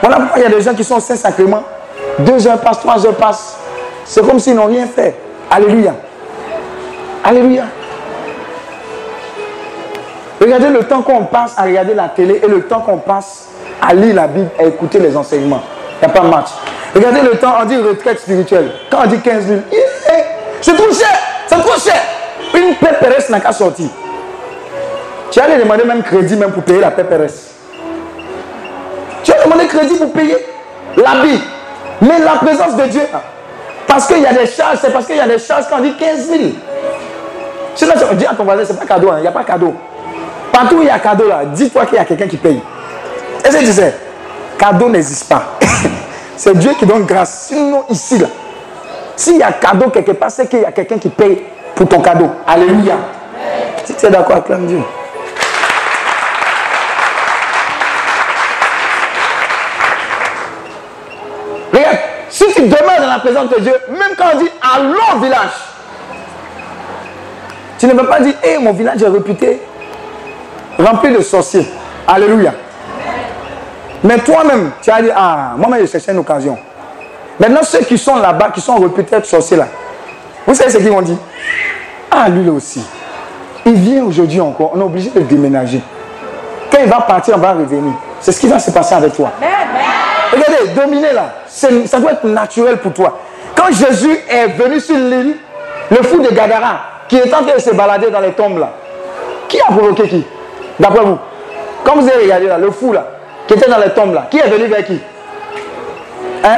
Voilà pourquoi il y a des gens qui sont saint sacrement. Deux heures passent, trois heures passent. C'est comme s'ils n'ont rien fait. Alléluia. Alléluia. Regardez le temps qu'on passe à regarder la télé et le temps qu'on passe à lire la Bible, à écouter les enseignements. Il n'y a pas de match. Regardez le temps, on dit retraite spirituelle. Quand on dit 15 000, c'est trop cher, c'est trop cher. Une PPRS n'a qu'à sortir. Tu allais demander même crédit même pour payer la PPRS. Tu as demandé crédit pour payer l'habit. Mais la présence de Dieu, parce qu'il y a des charges, c'est parce qu'il y a des charges quand on dit 15 000. C'est là que dis à ton voisin, c'est pas cadeau, hein. il n'y a pas cadeau. Partout où il y a cadeau là, dis-toi qu'il y a quelqu'un qui paye. Est-ce que tu sais? Cadeau n'existe pas. c'est Dieu qui donne grâce. Sinon, ici là, s'il y a cadeau quelque part, c'est qu'il y a quelqu'un qui paye pour ton cadeau. Alléluia. Si tu es d'accord, acclame Dieu. Regarde, si tu demeures dans la présence de Dieu, même quand on dit allons au village, tu ne peux pas dire, hé, mon village est réputé rempli de sorciers. Alléluia. Mais toi-même, tu as dit, ah, moi-même, j'ai cherché une occasion. Maintenant, ceux qui sont là-bas, qui sont réputés être sorciers là, vous savez ce qu'ils vont dire Ah, lui aussi. Il vient aujourd'hui encore, on est obligé de déménager. Quand il va partir, on va revenir. C'est ce qui va se passer avec toi. Regardez, dominer là, ça doit être naturel pour toi. Quand Jésus est venu sur l'île, le fou de Gadara, qui est en train de se balader dans les tombes là, qui a provoqué qui D'après vous? Quand vous avez regardé là, le fou là, qui était dans les tombes là, qui est venu vers qui? Hein?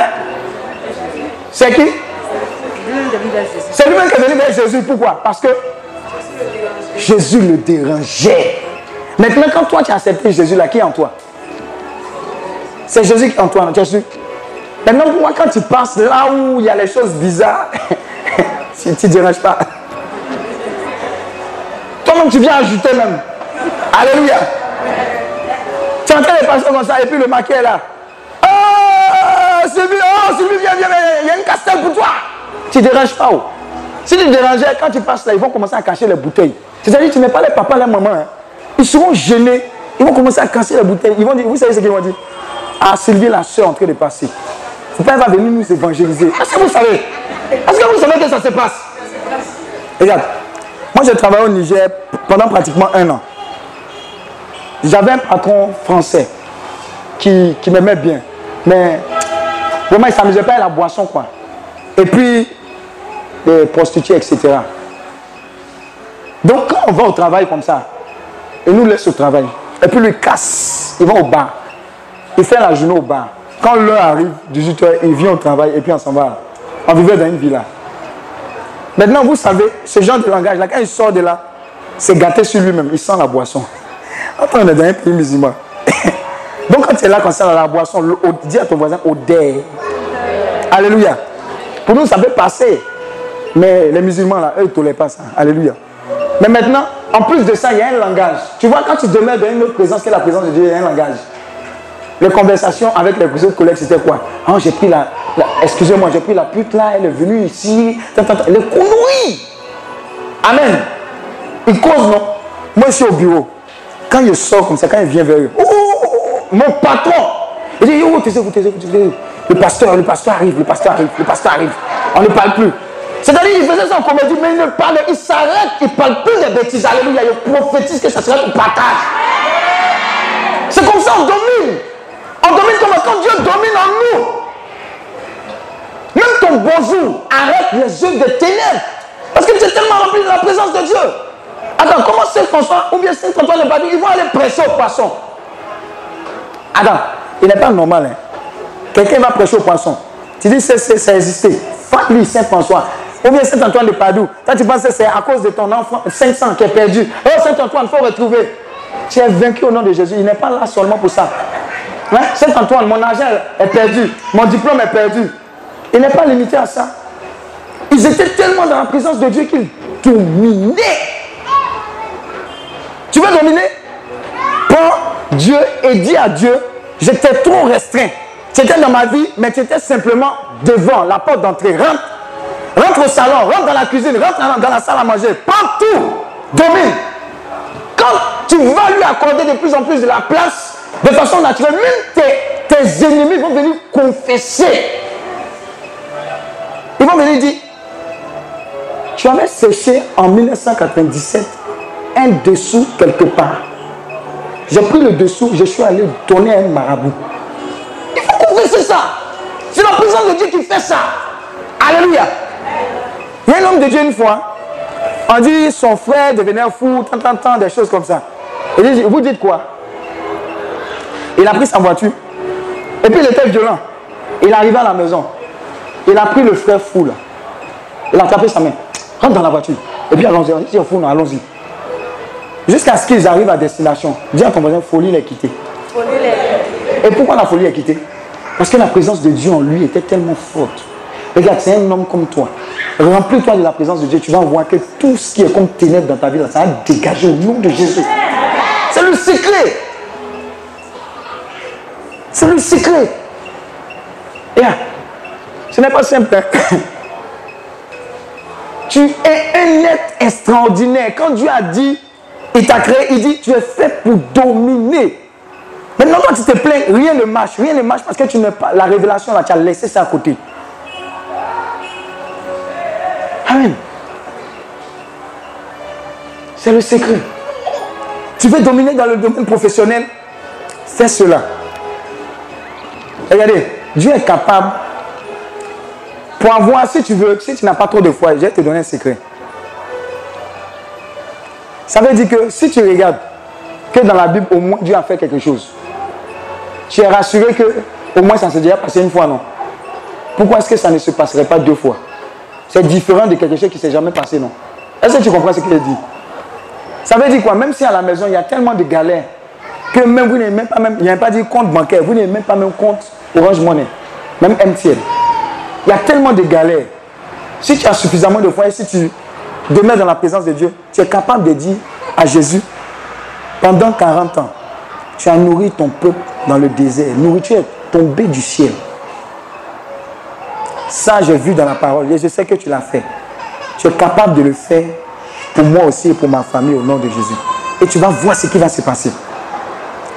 C'est qui? C'est lui-même qui est venu vers Jésus. Pourquoi? Parce que Jésus le dérangeait. Maintenant, quand toi tu as accepté Jésus là, qui est en toi? C'est Jésus qui est en toi, Jésus. Maintenant, moi, quand tu passes là où il y a les choses bizarres, tu ne déranges pas, toi-même tu viens ajouter même. Alléluia. Tu es en train de passer comme ça et puis le maquis est là. Oh, Sylvie, oh, Sylvie, viens, viens, il y a une castelle pour toi. Tu ne déranges pas. Oh. Si tu dérangeais, quand tu passes là, ils vont commencer à cacher les bouteilles. C'est-à-dire tu n'es pas les papas, les mamans. Hein. Ils seront gênés. Ils vont commencer à casser les bouteilles. Ils vont dire, vous savez ce qu'ils vont dire? Ah, Sylvie, la soeur, en train de passer. Père va venir nous évangéliser. Est-ce que vous savez? Est-ce que vous savez que ça se passe? Regarde, moi j'ai travaillé au Niger pendant pratiquement un an. J'avais un patron français qui, qui m'aimait bien. Mais vraiment, il ne s'amusait pas à la boisson, quoi. Et puis, les prostituées, etc. Donc, quand on va au travail comme ça, il nous laisse au travail. Et puis, lui casse. Il va au bar. Il fait la journée au bar. Quand l'heure arrive, 18h, il vient au travail et puis on s'en va. On vivait dans une villa. Maintenant, vous savez, ce genre de langage-là, quand il sort de là, c'est gâté sur lui-même. Il sent la boisson. Attends, on est dans un pays musulman. Donc quand tu es là dans la boisson, dis à ton voisin odeur. Alléluia. Pour nous, ça peut passer. Mais les musulmans, là, eux, ils ne tolèrent pas ça. Alléluia. Mais maintenant, en plus de ça, il y a un langage. Tu vois, quand tu demeures dans une autre présence que la présence de Dieu, il y a un langage. les conversations avec les autres collègues, c'était quoi? Oh, J'ai pris la, excusez-moi, j'ai pris la pute là, elle est venue ici, les conneries. Amen. Ils causent, non? Moi, je suis au bureau. Quand je sors comme ça, quand il vient vers eux, oh, oh, oh, mon patron, il dit, oh, taisez-vous, taisez-vous, taisez-vous. Le pasteur, le pasteur arrive, le pasteur arrive, le pasteur arrive. On ne parle plus. C'est-à-dire, il faisait ça en comédie, mais il ne parle, il s'arrête, il ne parle plus des bêtises. Alléluia, il prophétise que ça sera au partage. C'est comme ça on domine. On domine comme quand Dieu domine en nous. Même ton bonjour arrête les yeux des ténèbres. Parce que tu es tellement rempli de la présence de Dieu. Attends, comment Saint François ou bien Saint Antoine de Padoue, ils vont aller presser au poisson. Attends, il n'est pas normal. Hein. Quelqu'un va prêcher au poisson. Tu dis, c'est existé. Fais-lui Saint François. Ou bien Saint Antoine de Padoue. Toi, tu penses que c'est à cause de ton enfant 500 qui est perdu. Oh, Saint Antoine, il faut retrouver. Tu es vaincu au nom de Jésus. Il n'est pas là seulement pour ça. Hein? Saint Antoine, mon argent est perdu. Mon diplôme est perdu. Il n'est pas limité à ça. Ils étaient tellement dans la présence de Dieu qu'ils dominaient. Tu veux dominer? Prends Dieu et dis à Dieu, j'étais trop restreint. C'était dans ma vie, mais tu étais simplement devant la porte d'entrée. Rentre, rentre au salon, rentre dans la cuisine, rentre dans la salle à manger. Partout, domine. Quand tu vas lui accorder de plus en plus de la place, de façon naturelle, même tes, ennemis vont venir confesser. Ils vont venir dire, tu avais séché en 1997 un dessous quelque part. J'ai pris le dessous, je suis allé donner un marabout. Il faut confesser ça. C'est la présence de Dieu qui fait ça. Alléluia. Il y a un homme de Dieu une fois, on dit son frère devenait fou, tant, tant, tant, des choses comme ça. Et dit, vous dites quoi? Il a pris sa voiture. Et puis il était violent. Il est arrivé à la maison. Il a pris le frère fou là. Il a attrapé sa main. Rentre dans la voiture. Et puis allons-y. On dit, fou, non, allons-y. Jusqu'à ce qu'ils arrivent à destination. Dis à ton voisin, folie les quitter. Et pourquoi la folie est quittée? Parce que la présence de Dieu en lui était tellement forte. Regarde, c'est un homme comme toi. Remplis-toi de la présence de Dieu. Tu vas voir que tout ce qui est comme ténèbres dans ta vie, ça va dégager au nom de Jésus. C'est le secret. C'est le secret. Et ce n'est pas simple. Hein. tu es un être extraordinaire. Quand Dieu a dit, il t'a créé, il dit, tu es fait pour dominer. Maintenant, quand tu te plains, rien ne marche. Rien ne marche parce que tu n'as pas la révélation là, tu as laissé ça à côté. C'est le secret. Tu veux dominer dans le domaine professionnel? Fais cela. Regardez, Dieu est capable. Pour avoir, si tu veux, si tu n'as pas trop de foi, je vais te donner un secret. Ça veut dire que si tu regardes que dans la Bible, au moins Dieu a fait quelque chose, tu es rassuré que au moins ça s'est déjà passé une fois, non? Pourquoi est-ce que ça ne se passerait pas deux fois? C'est différent de quelque chose qui ne s'est jamais passé, non Est-ce que tu comprends ce qu'il dit? Ça veut dire quoi? Même si à la maison, il y a tellement de galères que même vous n'avez même pas même, il n'y a pas dit compte bancaire, vous n'avez même pas même compte Orange Money, même MTN. Il y a tellement de galères. Si tu as suffisamment de foi et si tu demeures dans la présence de Dieu, tu es capable de dire à Jésus, pendant 40 ans, tu as nourri ton peuple dans le désert. Nourriture est tombée du ciel. Ça, j'ai vu dans la parole et je sais que tu l'as fait. Tu es capable de le faire pour moi aussi et pour ma famille au nom de Jésus. Et tu vas voir ce qui va se passer.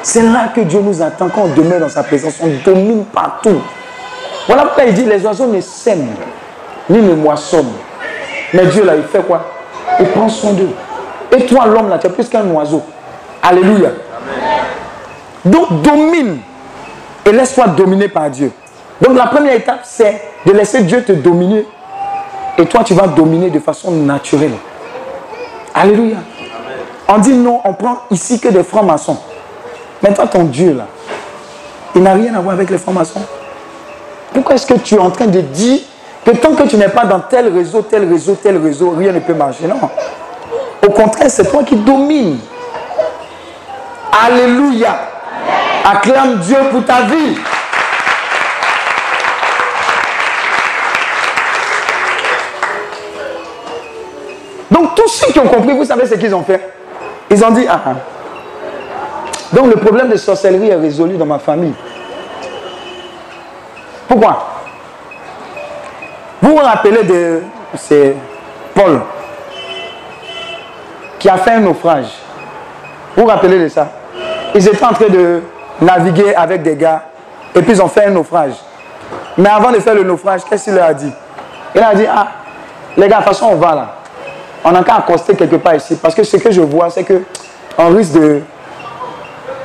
C'est là que Dieu nous attend quand on demeure dans sa présence. On domine partout. Voilà pourquoi il dit les oiseaux ne sèment, ni ne moissonnent. Mais Dieu, là, il fait quoi? Il prend soin d'eux. Et toi, l'homme, là, tu es plus qu'un oiseau. Alléluia. Donc, domine. Et laisse-toi dominer par Dieu. Donc, la première étape, c'est de laisser Dieu te dominer. Et toi, tu vas dominer de façon naturelle. Alléluia. On dit non, on prend ici que des francs-maçons. Mais toi, ton Dieu, là, il n'a rien à voir avec les francs-maçons. Pourquoi est-ce que tu es en train de dire que tant que tu n'es pas dans tel réseau, tel réseau, tel réseau, rien ne peut marcher? Non. Au contraire, c'est toi qui domines. Alléluia. Acclame Dieu pour ta vie. Donc tous ceux qui ont compris, vous savez ce qu'ils ont fait? Ils ont dit, ah, ah donc le problème de sorcellerie est résolu dans ma famille. Pourquoi? Vous vous rappelez de. C'est Paul qui a fait un naufrage. Vous vous rappelez de ça? Ils étaient en train de naviguer avec des gars et puis ils ont fait un naufrage. Mais avant de faire le naufrage, qu'est-ce qu'il leur a dit? Il a dit Ah, les gars, de toute façon, on va là. On a qu'à accoster quelque part ici. Parce que ce que je vois, c'est qu'on risque de,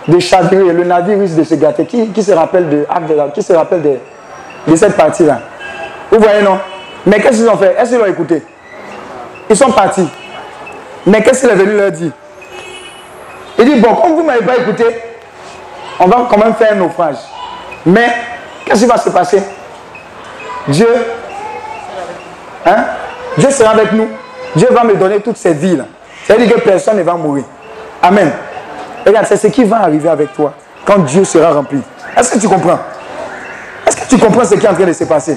de chavirer. Le navire risque de se gâter. Qui, se rappelle de Qui se rappelle de, de cette partie-là? Vous voyez, non? Mais qu'est-ce qu'ils ont fait? Est-ce qu'ils l'ont écouté? Ils sont partis. Mais qu'est-ce qu'il est venu leur dire? Il dit, bon, comme vous ne m'avez pas écouté, on va quand même faire un naufrage. Mais, qu'est-ce qui va se passer? Dieu, hein? Dieu sera avec nous. Dieu va me donner toutes ces vies-là. Ça veut dire que personne ne va mourir. Amen. Regarde, c'est ce qui va arriver avec toi quand Dieu sera rempli. Est-ce que tu comprends? Est-ce que tu comprends ce qui est en train de se passer?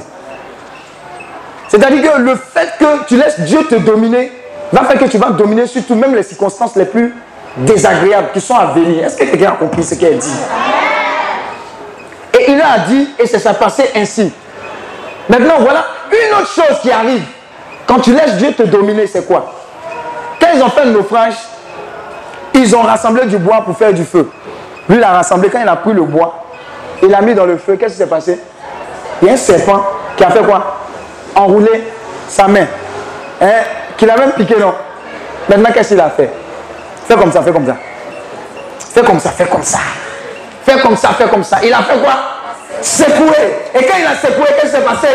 C'est-à-dire que le fait que tu laisses Dieu te dominer va faire que tu vas dominer surtout même les circonstances les plus désagréables qui sont à venir. Est-ce que quelqu'un a compris ce qu'elle dit? Et il a dit, et ça s'est passé ainsi. Maintenant, voilà une autre chose qui arrive. Quand tu laisses Dieu te dominer, c'est quoi? Quand ils ont fait le naufrage, ils ont rassemblé du bois pour faire du feu. Lui, il a rassemblé, quand il a pris le bois, il l'a mis dans le feu. Qu'est-ce qui s'est passé? Il y a un serpent qui a fait quoi? Enroulé sa main. Hein? Qu'il a même piqué, non? Maintenant, qu'est-ce qu'il a fait? Fais comme ça, fais comme ça. Fais comme ça, fais comme ça. Fais comme ça, fais comme ça. Il a fait quoi? Secouer. Et quand il a secoué, qu'est-ce qui s'est passé?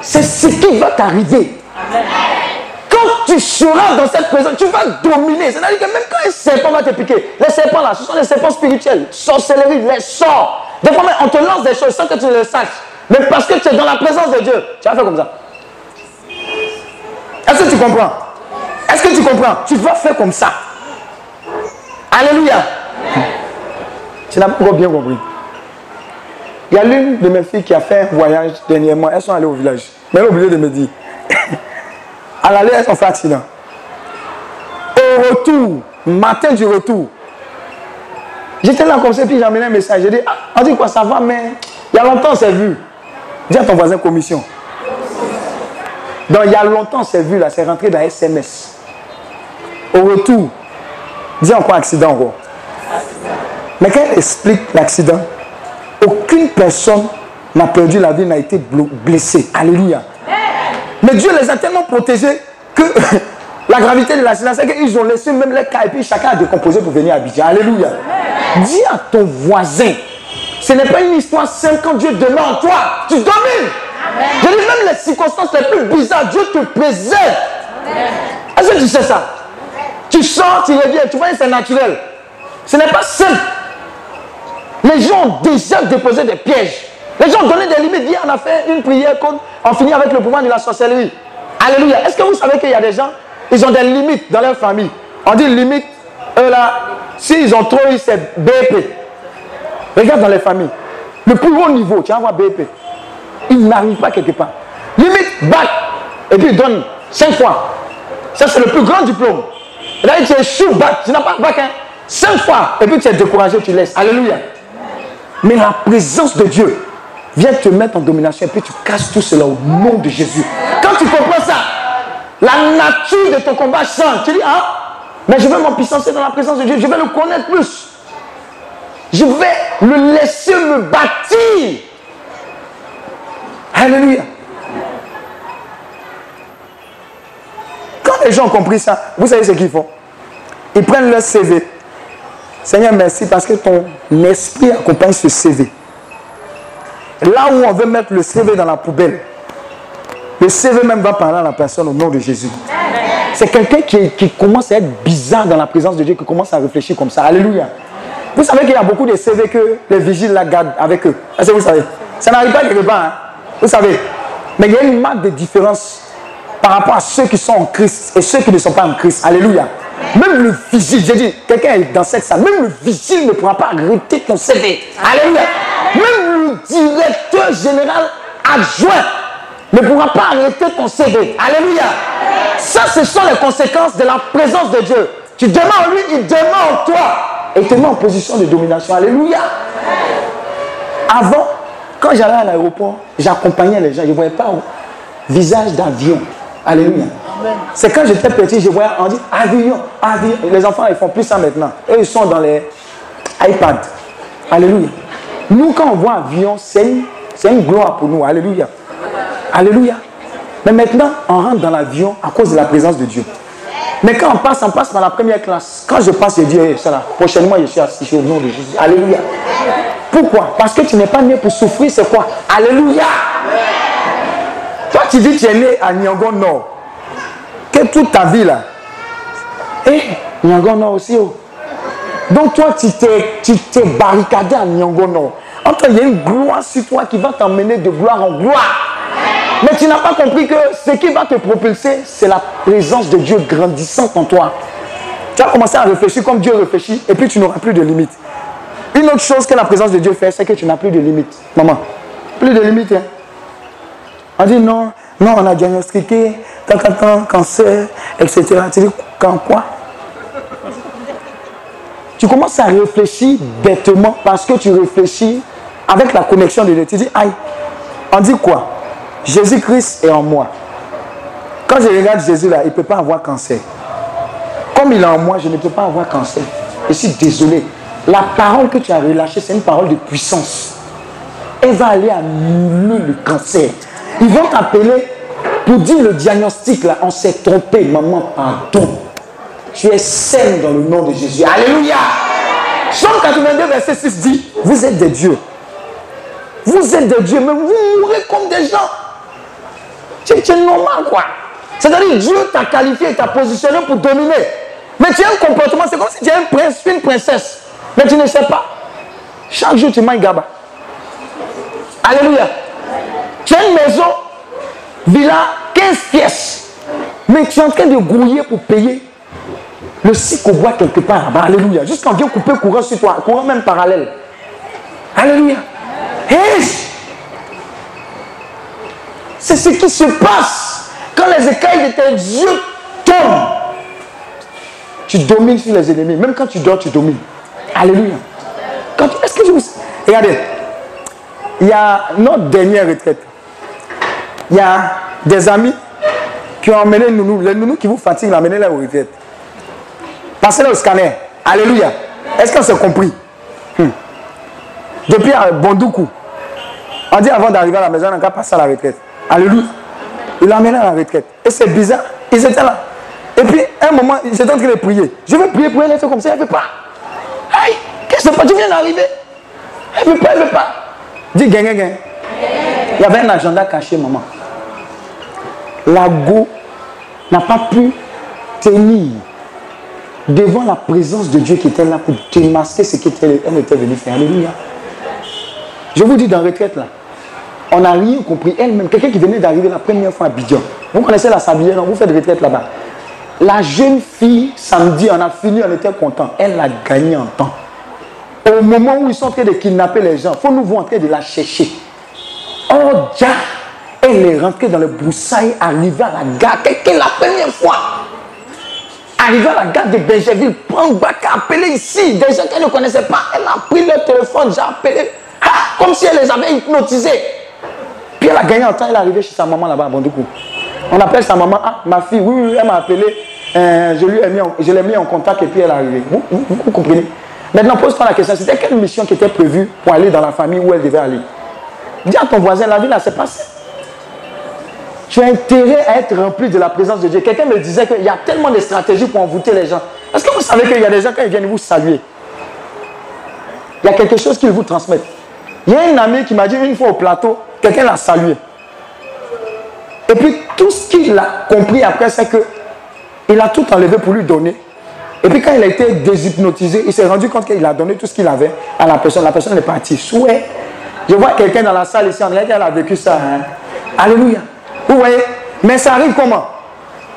C'est ce qui va t'arriver. Quand tu seras dans cette présence, tu vas dominer. C'est-à-dire que même quand un serpent va te piquer, les serpents là, ce sont des serpents spirituels, sorcellerie, les sorts. Des fois, on te lance des choses sans que tu le saches. Mais parce que tu es dans la présence de Dieu, tu vas faire comme ça. Est-ce que tu comprends? Est-ce que tu comprends? Tu vas faire comme ça. Alléluia. Tu n'as pas bien compris. Il y a l'une de mes filles qui a fait un voyage dernièrement. Elles sont allées au village. Mais elle a oublié de me dire. À l'aller, elles ont fait accident. Au retour, matin du retour, j'étais là comme ça, puis j'ai amené un message. J'ai dit, ah, on dit quoi, ça va, mais il y a longtemps, c'est vu. Dis à ton voisin commission. Donc il y a longtemps, c'est vu là, c'est rentré dans SMS. Au retour, dis encore accident encore. Mais quand elle explique l'accident, personne n'a perdu la vie, n'a été blessée. Alléluia. Mais Dieu les a tellement protégés que la gravité de l'accident, c'est qu'ils ont laissé même les cas et puis chacun a décomposé pour venir à Abidjan. Alléluia. Dis à ton voisin, ce n'est pas une histoire simple quand Dieu demeure en toi. Tu domines. Je dis même les circonstances les plus bizarres, Dieu te préserve. Est-ce que tu sais ça? Tu sors, tu reviens, tu vois, c'est naturel. Ce n'est pas simple. Les gens ont déjà déposé des pièges. Les gens ont donné des limites. Hier, on a fait une prière, on finit avec le pouvoir de la sorcellerie. Alléluia. Est-ce que vous savez qu'il y a des gens, ils ont des limites dans leur famille? On dit limite, eux là, s'ils ont trop eu, c'est BP. Regarde dans les familles. Le plus haut niveau, tu vas voir BP il n'arrive pas quelque part. Limite, bac. Et puis il donne 5 fois. Ça, c'est le plus grand diplôme. Et là, tu échoues bac. Tu n'as pas bac, hein. 5 fois. Et puis tu es découragé, tu laisses. Alléluia. Mais la présence de Dieu vient te mettre en domination et puis tu casses tout cela au nom de Jésus. Quand tu comprends ça, la nature de ton combat change. Tu dis, ah, mais je vais m'empuissancer dans la présence de Dieu. Je vais le connaître plus. Je vais le laisser me bâtir. Alléluia. Quand les gens ont compris ça, vous savez ce qu'ils font? Ils prennent leur CV. Seigneur, merci parce que ton esprit accompagne ce CV. Là où on veut mettre le CV dans la poubelle, le CV même va parler à la personne au nom de Jésus. C'est quelqu'un qui, commence à être bizarre dans la présence de Dieu, qui commence à réfléchir comme ça. Alléluia. Vous savez qu'il y a beaucoup de CV que les vigiles la gardent avec eux. Est-ce que vous savez? Ça n'arrive pas quelque part. Hein? Vous savez, mais il y a une marque de différence par rapport à ceux qui sont en Christ et ceux qui ne sont pas en Christ. Alléluia. Même le vigile, j'ai dit, quelqu'un est dans cette salle, même le vigile ne pourra pas arrêter ton CV. Alléluia. Même le directeur général adjoint ne pourra pas arrêter ton CV. Alléluia. Ça, ce sont les conséquences de la présence de Dieu. Tu demandes en lui, il demande en toi. Et te met en position de domination. Alléluia. Avant, quand j'allais à l'aéroport, j'accompagnais les gens. Je ne voyais pas visage d'avion. Alléluia. C'est quand j'étais petit, je voyais, on dit avion, avion. Les enfants, ils font plus ça maintenant. Et ils sont dans les iPads. Alléluia. Nous, quand on voit avion, c'est une, une gloire pour nous. Alléluia. Alléluia. Mais maintenant, on rentre dans l'avion à cause de la présence de Dieu. Mais quand on passe, on passe dans la première classe. Quand je passe, je dis, hey, ça là, prochainement, je suis assis au nom de Jésus. Alléluia. Pourquoi? Parce que tu n'es pas né pour souffrir, c'est quoi? Alléluia. Toi, tu dis que tu es né à Nyangon Nord. Que toute ta vie là. Et eh, Nyangon Nord aussi. Oh. Donc toi, tu t'es barricadé à Nyangon Nord. Entre il y a une gloire sur toi qui va t'emmener de gloire en gloire. Mais tu n'as pas compris que ce qui va te propulser, c'est la présence de Dieu grandissante en toi. Tu vas commencer à réfléchir comme Dieu réfléchit et puis tu n'auras plus de limites. Une autre chose que la présence de Dieu fait, c'est que tu n'as plus de limites. Maman, plus de limites. Hein? On dit non, non, on a diagnostiqué, tant, tant, tant, cancer, etc. Tu dis, quand quoi? Tu commences à réfléchir bêtement parce que tu réfléchis avec la connexion de Dieu. Tu dis, aïe, on dit quoi? Jésus-Christ est en moi. Quand je regarde Jésus là, il ne peut pas avoir cancer. Comme il est en moi, je ne peux pas avoir cancer. Je suis désolé. La parole que tu as relâchée, c'est une parole de puissance. Elle va aller annuler le cancer. Ils vont t'appeler pour dire le diagnostic là. On s'est trompé, maman, pardon. Tu es saine dans le nom de Jésus. Alléluia. Somme 82, verset 6 dit Vous êtes des dieux. Vous êtes des dieux, mais vous mourrez comme des gens. C'est normal, quoi. C'est-à-dire, Dieu t'a qualifié, t'a positionné pour dominer. Mais tu as un comportement, c'est comme si tu es un prince, une princesse. Mais tu ne sais pas. Chaque jour, tu manges gaba. Alléluia. Tu as une maison, villa, 15 pièces. Mais tu es en train de grouiller pour payer le cycle bois quelque part là-bas. Alléluia. Jusqu'à vient couper courant sur toi, courant même parallèle. Alléluia. C'est ce qui se passe quand les écailles de tes yeux tombent. Tu domines sur les ennemis. Même quand tu dors, tu domines. Alléluia. Est-ce que je vous... Regardez. Il y a notre dernière retraite. Il y a des amis qui ont emmené nous, les nounous qui vous fatiguent, emmené là aux retraites. Passez-le au scanner. Alléluia. Est-ce qu'on s'est compris? Hmm. Depuis à Bondoukou, on dit avant d'arriver à la maison, on a passé à la retraite. Alléluia. Il l'a amené à la retraite. Et c'est bizarre. Ils étaient là. Et puis, un moment, ils étaient en train de prier. Je veux prier pour elle, elle fait comme ça, elle ne veut pas. Aïe, qu'est-ce que c'est Tu viens d'arriver. Elle ne veut pas, elle ne veut pas. Dis gain, Il y avait un agenda caché, maman. La go n'a pas pu tenir devant la présence de Dieu qui était là pour démasquer ce qu'elle était venue faire. Alléluia. Je vous dis dans la retraite là, on n'a rien compris. Elle-même, quelqu'un qui venait d'arriver la première fois à Bidjan. Vous connaissez la Sablière, vous faites retraite là-bas. La jeune fille, samedi, on a fini, on était content. Elle a gagné en temps. Au moment où ils sont en train de kidnapper les gens, il faut nous voir en train de la chercher. Oh, Dieu, elle est rentrée dans le broussailles, arrivée à la gare. Quelqu'un la première fois. Arrivée à la gare de Benjaville, prendre bac, appeler ici. Des gens qu'elle ne connaissait pas. Elle a pris le téléphone, j'ai appelé. Ah, comme si elle les avait hypnotisés. Puis elle a gagné en temps, elle est arrivée chez sa maman là-bas à Bondoukou. On appelle sa maman, ah, ma fille, oui, oui, elle m'a appelé, euh, je mis l'ai mis en contact et puis elle est arrivée. Vous, vous, comprenez? Maintenant, pose-toi la question, c'était quelle mission qui était prévue pour aller dans la famille où elle devait aller? Dis à ton voisin, la vie là, c'est passé. Tu as intérêt à être rempli de la présence de Dieu. Quelqu'un me disait qu'il y a tellement de stratégies pour envoûter les gens. Est-ce que vous savez qu'il y a des gens, quand ils viennent vous saluer, il y a quelque chose qu'ils vous transmettent. Il y a un ami qui m'a dit une fois au plateau, quelqu'un l'a salué. Et puis tout ce qu'il a compris après, c'est que il a tout enlevé pour lui donner. Et puis quand il a été déshypnotisé, il s'est rendu compte qu'il a donné tout ce qu'il avait à la personne. La personne est partie. Souhait. Je vois quelqu'un dans la salle ici, on dirait qu'elle a vécu ça. Hein. Alléluia. Vous voyez Mais ça arrive comment?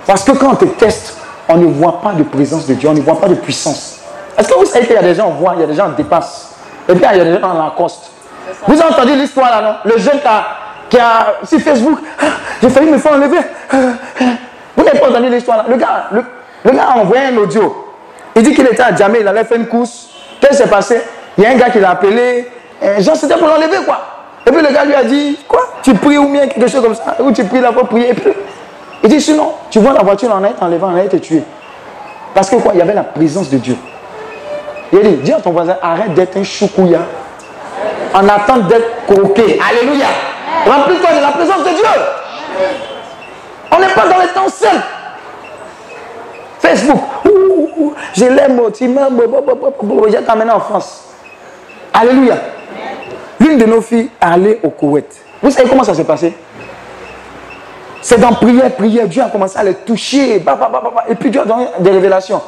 Parce que quand on te teste, on ne voit pas de présence de Dieu, on ne voit pas de puissance. Est-ce que vous savez qu'il y a des gens, on voit, il y a des gens, on dépasse. Et puis il y a des gens, on l'accoste. Vous avez entendu l'histoire là, non? Le jeune qui a, sur Facebook, ah, j'ai failli me faire enlever. Vous n'avez pas entendu l'histoire là? Le gars, le, gars a envoyé un audio. Il dit qu'il était à Djamé, il allait faire une course. Qu'est-ce qui s'est passé? Il y a un gars qui l'a appelé. Genre, c'était pour l'enlever quoi. Et puis le gars lui a dit, quoi Tu pries ou bien quelque chose comme ça Ou tu pries là pour prier. Et puis, il dit, sinon, tu vois la voiture, on a été enlevé, on a été tué. Parce que quoi Il y avait la présence de Dieu. Il dit, dis à ton voisin, arrête d'être un choukouya en attente d'être croqué. Alléluia. Remplis-toi de la présence de Dieu. On n'est pas dans les temps seuls. Facebook. je l'aime, tu m'aimes, j'ai t'amené en France. Alléluia. L'une de nos filles allait au Koweït. Vous savez comment ça s'est passé? C'est dans prière, prière. Dieu a commencé à les toucher. Et puis Dieu a donné des révélations.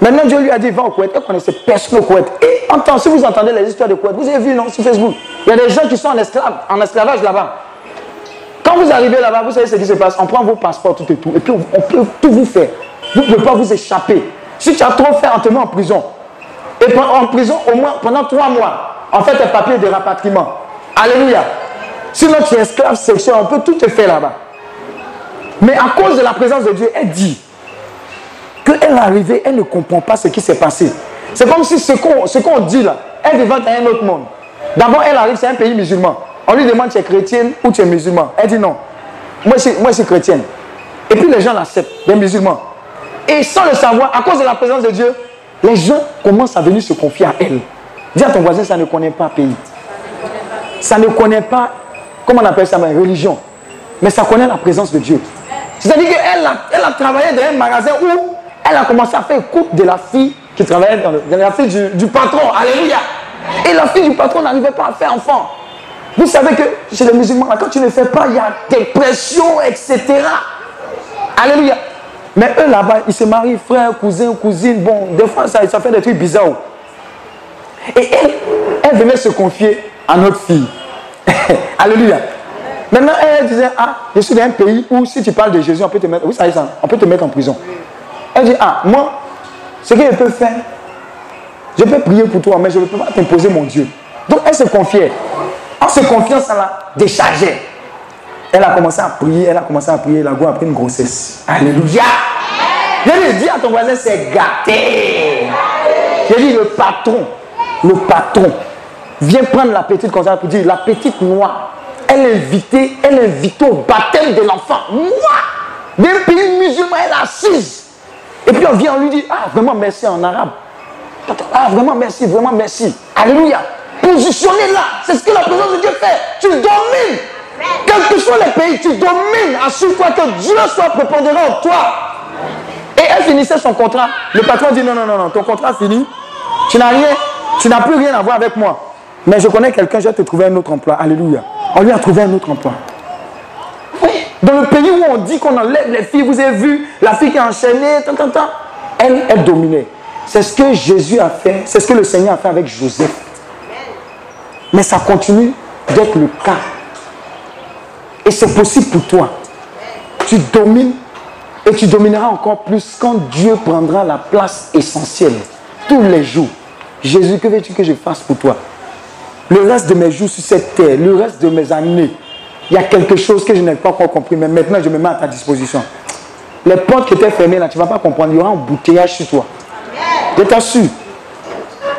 Maintenant, Dieu lui a dit, va au Koweït. Elle connaissait personne au Koweït. Et entend, si vous entendez les histoires de Koweït, vous avez vu, non, sur Facebook, il y a des gens qui sont en, esclave, en esclavage là-bas. Quand vous arrivez là-bas, vous savez ce qui se passe. On prend vos passeports, tout et tout. Et puis, on peut tout vous faire. Vous ne pouvez pas vous échapper. Si tu as trop fait, on te met en prison. Et en prison, au moins pendant trois mois, on fait tes papiers de rapatriement. Alléluia. Sinon, tu es esclave sexuel, on peut tout te faire là-bas. Mais à cause de la présence de Dieu, elle dit qu'elle est arrivée, elle ne comprend pas ce qui s'est passé. C'est comme si ce qu'on dit là, elle vivait dans un autre monde. D'abord, elle arrive, c'est un pays musulman. On lui demande tu es chrétienne ou tu es musulman? Elle dit non. Moi, moi, je suis chrétienne. Et puis les gens l'acceptent, les musulmans. Et sans le savoir, à cause de la présence de Dieu, les gens commencent à venir se confier à elle. Dis à ton voisin, ça ne connaît pas pays. Ça ne connaît pas, comment on appelle ça, religion. Mais ça connaît la présence de Dieu. C'est-à-dire qu'elle a, elle a travaillé dans un magasin où elle a commencé à faire écoute de la fille qui travaillait dans, la fille du, patron. Alléluia. Et la fille du patron n'arrivait pas à faire enfant. Vous savez que chez les musulmans, quand tu ne fais pas, il y a des pressions, etc. Alléluia. Mais eux là-bas, ils se marient, frère, cousin, cousine. Bon, des fois, ça, ça fait des trucs bizarres. Et elle, venait se confier à notre fille. Alléluia. Maintenant, elle disait, ah, je suis dans un pays où si tu parles de Jésus, on peut te mettre, ça, on peut te mettre en prison. Elle dit, ah, moi, ce que je peux faire, je peux prier pour toi, mais je ne peux pas t'imposer mon Dieu. Donc, elle se confiait. En se confiant, ça l'a déchargée. Elle a commencé à prier, elle a commencé à prier, la go après une grossesse. Alléluia. Je dis à ton voisin, c'est gâté. Je dis, le patron, le patron vient prendre la petite comme ça pour dire, la petite noire, elle est invitée, elle invitée au baptême de l'enfant. Moi, d'un pays musulman, elle est assise. Et puis on vient, on lui dit, ah, vraiment merci en arabe. Ah, vraiment merci, vraiment merci. Alléluia. Positionnez là. C'est ce que la présence de Dieu fait. Tu domines. Quels que soient les pays, tu domines. Assure-toi que Dieu soit prépondérant en toi. Et elle finissait son contrat. Le patron dit non, non, non, non, ton contrat fini. Tu n'as rien, tu n'as plus rien à voir avec moi. Mais je connais quelqu'un, je vais te trouver un autre emploi. Alléluia. On lui a trouvé un autre emploi. Dans le pays où on dit qu'on enlève les filles, vous avez vu la fille qui est enchaînée, tant, tant, tant. Elle, elle dominait. C'est ce que Jésus a fait, c'est ce que le Seigneur a fait avec Joseph. Mais ça continue d'être le cas. Et c'est possible pour toi. Tu domines et tu domineras encore plus quand Dieu prendra la place essentielle tous les jours. Jésus, que veux-tu que je fasse pour toi Le reste de mes jours sur cette terre, le reste de mes années, il y a quelque chose que je n'ai pas encore compris, mais maintenant je me mets à ta disposition. Les portes qui étaient fermées là, tu ne vas pas comprendre, il y aura un bouteillage sur toi. Je t'assure.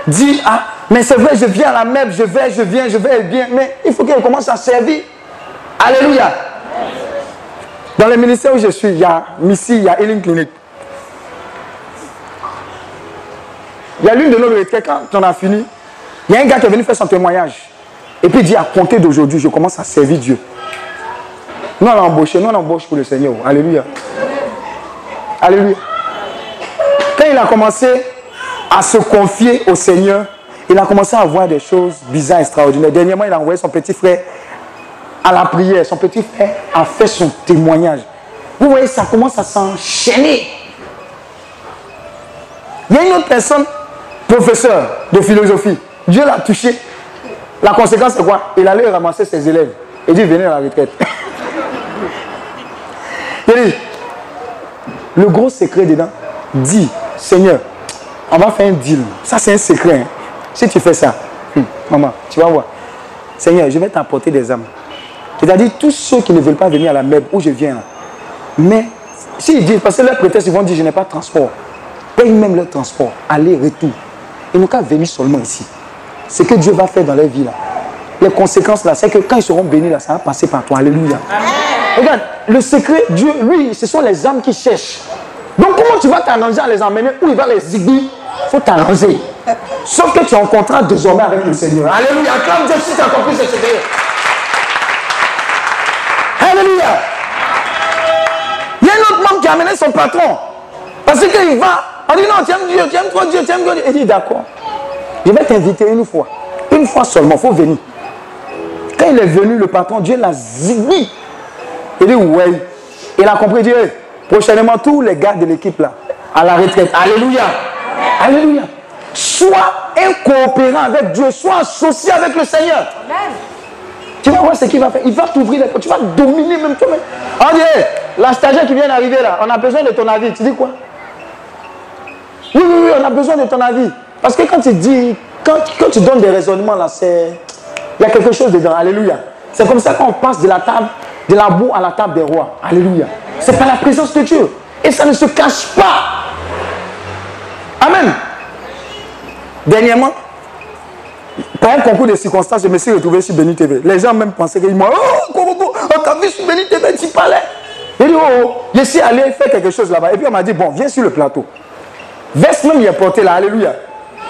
Dis, ah, mais c'est vrai, je viens à la MEP, je vais, je viens, je vais bien, mais il faut qu'elle commence à servir. Alléluia. Dans le ministère où je suis, il y a Missy, il y a Healing Clinic. Il y a l'une de nos retraites, quand on a fini, il y a un gars qui est venu faire son témoignage. Et puis il dit, à compter d'aujourd'hui, je commence à servir Dieu. Nous, on embauché, nous, on embauche pour le Seigneur. Alléluia. Alléluia. Quand il a commencé à se confier au Seigneur, il a commencé à voir des choses bizarres, extraordinaires. Dernièrement, il a envoyé son petit frère à la prière. Son petit frère a fait son témoignage. Vous voyez, ça commence à s'enchaîner. Il y a une autre personne, professeur de philosophie. Dieu l'a touché. La conséquence, c'est quoi? Il allait ramasser ses élèves. Et dit, venez à la retraite. Le gros secret dedans, dit, Seigneur, on va faire un deal. Ça, c'est un secret. Hein. Si tu fais ça, hum, maman, tu vas voir. Seigneur, je vais t'apporter des âmes. C'est-à-dire tous ceux qui ne veulent pas venir à la MEB où je viens. Mais disent, parce que leurs prétextes, ils vont dire, je n'ai pas de transport. Paye même leur transport, aller, retour. Ils n'ont qu'à venir seulement ici. Ce que Dieu va faire dans leur vie là. les conséquences là, c'est que quand ils seront bénis là, ça va passer par toi. Alléluia. Regarde, le secret, Dieu, lui, ce sont les âmes qui cherchent. Donc comment tu vas t'arranger à les emmener où il va les Il faut t'arranger. Sauf que tu es en contrat désormais avec le Seigneur. Alléluia. Quand Dieu, si tu as compris ce secret. Alléluia. Il y a un autre membre qui a amené son patron. Parce qu'il va. On dit non, tu aimes Dieu, tu aimes toi Dieu, tu aimes Dieu. Il dit d'accord. Je vais t'inviter une fois. Une fois seulement, il faut venir. Quand il est venu, le patron, Dieu l'a zigouillé. Il dit ouais. Il a compris, Dieu. Prochainement, tous les gars de l'équipe là, à la retraite. Alléluia. Alléluia. Sois un coopérant avec Dieu, sois associé avec le Seigneur. Tu vas voir ce qu'il va faire. Il va t'ouvrir les portes. Tu vas dominer même toi-même. On dit, la stagiaire qui vient d'arriver là, on a besoin de ton avis. Tu dis quoi? Oui, oui, oui, on a besoin de ton avis. Parce que quand tu dis, quand, tu donnes des raisonnements là, c'est. Il y a quelque chose dedans. Alléluia. C'est comme ça qu'on passe de la table, de la boue à la table des rois. Alléluia. C'est par la présence de Dieu. Et ça ne se cache pas. Amen. Dernièrement, par un concours de circonstances, je me suis retrouvé sur Béni TV. Les gens même pensaient qu'ils m'ont Oh, Koboko, on t'a vu sur Béni TV, tu parlais. J'ai dit Oh, oh. je suis allé faire quelque chose là-bas. Et puis on m'a dit Bon, viens sur le plateau. Veste même, il est porté là, Alléluia.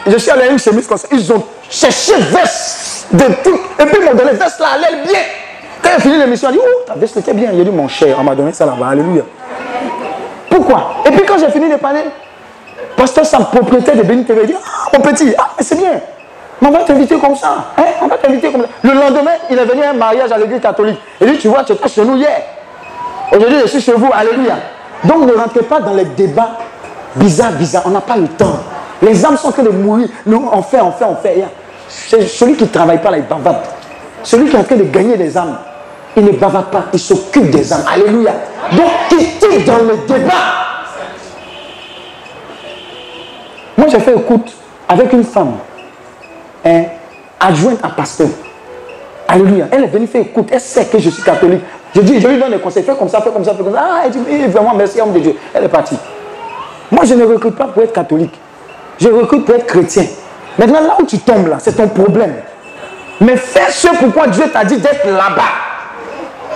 je suis allé à une chemise comme ça. Ils ont cherché veste de tout. Et puis ils m'ont donné veste là, elle bien. Quand a fini l'émission, il a dit Oh, ta veste était bien. Il a dit Mon cher, on m'a donné ça là-bas, Alléluia. Pourquoi? Et puis quand j'ai fini de parler, pasteur Sam, propriétaire de Béni TV, dit Ah, mon petit, ah, c'est bien. Mais on va t'inviter comme ça. Hein? On va t'inviter comme ça. Le lendemain, il est venu à un mariage à l'église catholique. Il dit, tu vois, tu étais chez nous hier. Aujourd'hui, je suis chez vous. Alléluia. Donc ne rentrez pas dans les débats bizarres, bizarres. On n'a pas le temps. Les âmes sont en train de mourir. Nous, on fait, on fait, on fait. C'est celui qui ne travaille pas là, il bavarde. Celui qui est en train de gagner des âmes, il ne bavarde pas, il s'occupe des âmes. Alléluia. Donc, quittez dans le débat? Moi, j'ai fait écoute avec une femme hein, adjointe à pasteur. Alléluia. Elle est venue faire écoute. Elle sait que je suis catholique. Je, dis, je lui donne des conseils. Fais comme ça, fais comme ça, fais comme ça. Ah, elle dit, vraiment, merci, homme de Dieu. Elle est partie. Moi, je ne recrute pas pour être catholique. Je recrute pour être chrétien. Maintenant, là où tu tombes, là, c'est ton problème. Mais fais ce pourquoi Dieu t'a dit d'être là-bas.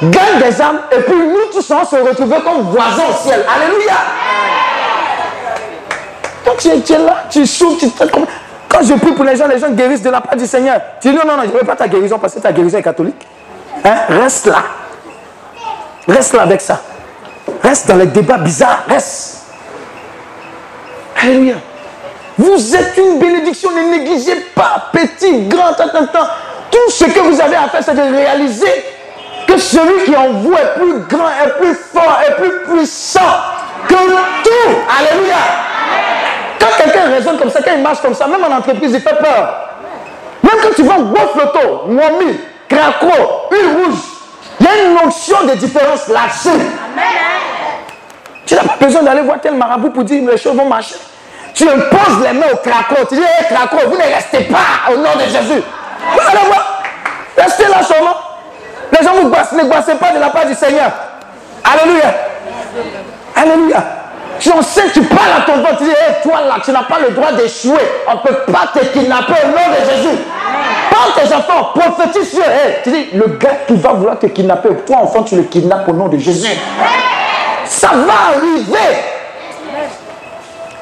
Gagne des âmes et puis nous tous on se retrouver comme voisins au ciel. Alléluia. Toi, tu es, là, tu souffres, tu te quand je prie pour les gens, les gens guérissent de la part du Seigneur. Tu dis non, non, non, je ne veux pas ta guérison parce que ta guérison est catholique. Hein? Reste là. Reste là avec ça. Reste dans les débats bizarres. Reste. Alléluia. Vous êtes une bénédiction. Ne négligez pas, petit, grand, tant, tant, tant. Tout ce que vous avez à faire, c'est de réaliser que celui qui en vous est plus grand, est plus fort, est plus puissant que tout. Alléluia. Quand quelqu'un raisonne comme ça, quand il marche comme ça, même en entreprise, il fait peur. Même quand tu vois beau photo, Momi, Craco, une rouge, il y a une notion de différence là-dessus. Tu n'as pas besoin d'aller voir tel marabout pour dire les choses vont marcher. Tu imposes les mains au craco. Tu dis, hé craco, vous ne restez pas au nom de Jésus. Vous allez voir. Restez là seulement. Les gens ne gossez pas de la part du Seigneur. Alléluia. Alléluia. Tu enseignes, tu parles à ton ventre, tu dis, hé, toi là, tu n'as pas le droit d'échouer. On ne peut pas te kidnapper au nom de Jésus. Parle tes enfants, prophétise sur eux. Tu dis, le gars qui va vouloir te kidnapper, toi enfant, tu le kidnappes au nom de Jésus. Ça va arriver.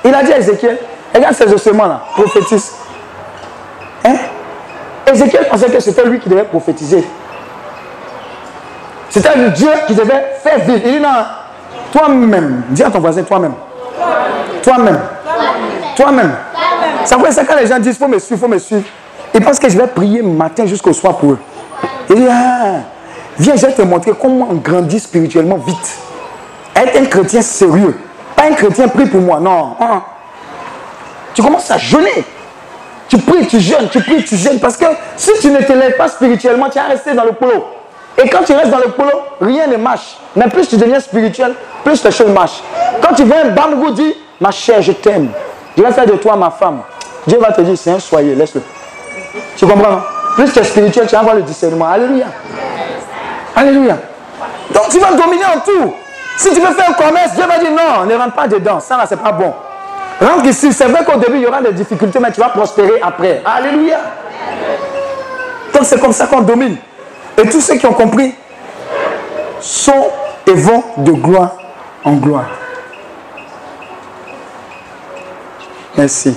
Il a dit à Ézéchiel, regarde ces ossements là, prophétise. Hein? Ézéchiel pensait que c'était lui qui devait prophétiser. C'était le Dieu qui devait faire vivre. Il dit non, toi-même, dis à ton voisin, toi-même. Toi-même. Toi-même. Ça veut ça quand les gens disent, il faut me suivre, il faut me suivre. Ils pensent que je vais prier matin jusqu'au soir pour eux. Il dit, ah, viens, je vais te montrer comment on grandit spirituellement vite. Être un chrétien sérieux. Pas un chrétien prie pour moi, non. Hein? Tu commences à jeûner. Tu pries, tu jeûnes, tu pries, tu jeûnes. Parce que si tu ne te lèves pas spirituellement, tu vas rester dans le polo. Et quand tu restes dans le polo, rien ne marche. Mais plus tu deviens spirituel, plus les choses marchent. Quand tu vois un bambou dit, ma chère, je t'aime. Je vais faire de toi ma femme. Dieu va te dire, c'est un soyez, laisse-le. Tu comprends Plus tu es spirituel, tu vas avoir le discernement. Alléluia. Alléluia. Donc tu vas dominer en tout. Si tu veux faire un commerce, Dieu va dire non, ne rentre pas dedans. Ça là, c'est pas bon. Rentre ici. C'est vrai qu'au début, il y aura des difficultés, mais tu vas prospérer après. Alléluia. Donc c'est comme ça qu'on domine. Et tous ceux qui ont compris sont et vont de gloire en gloire. Merci.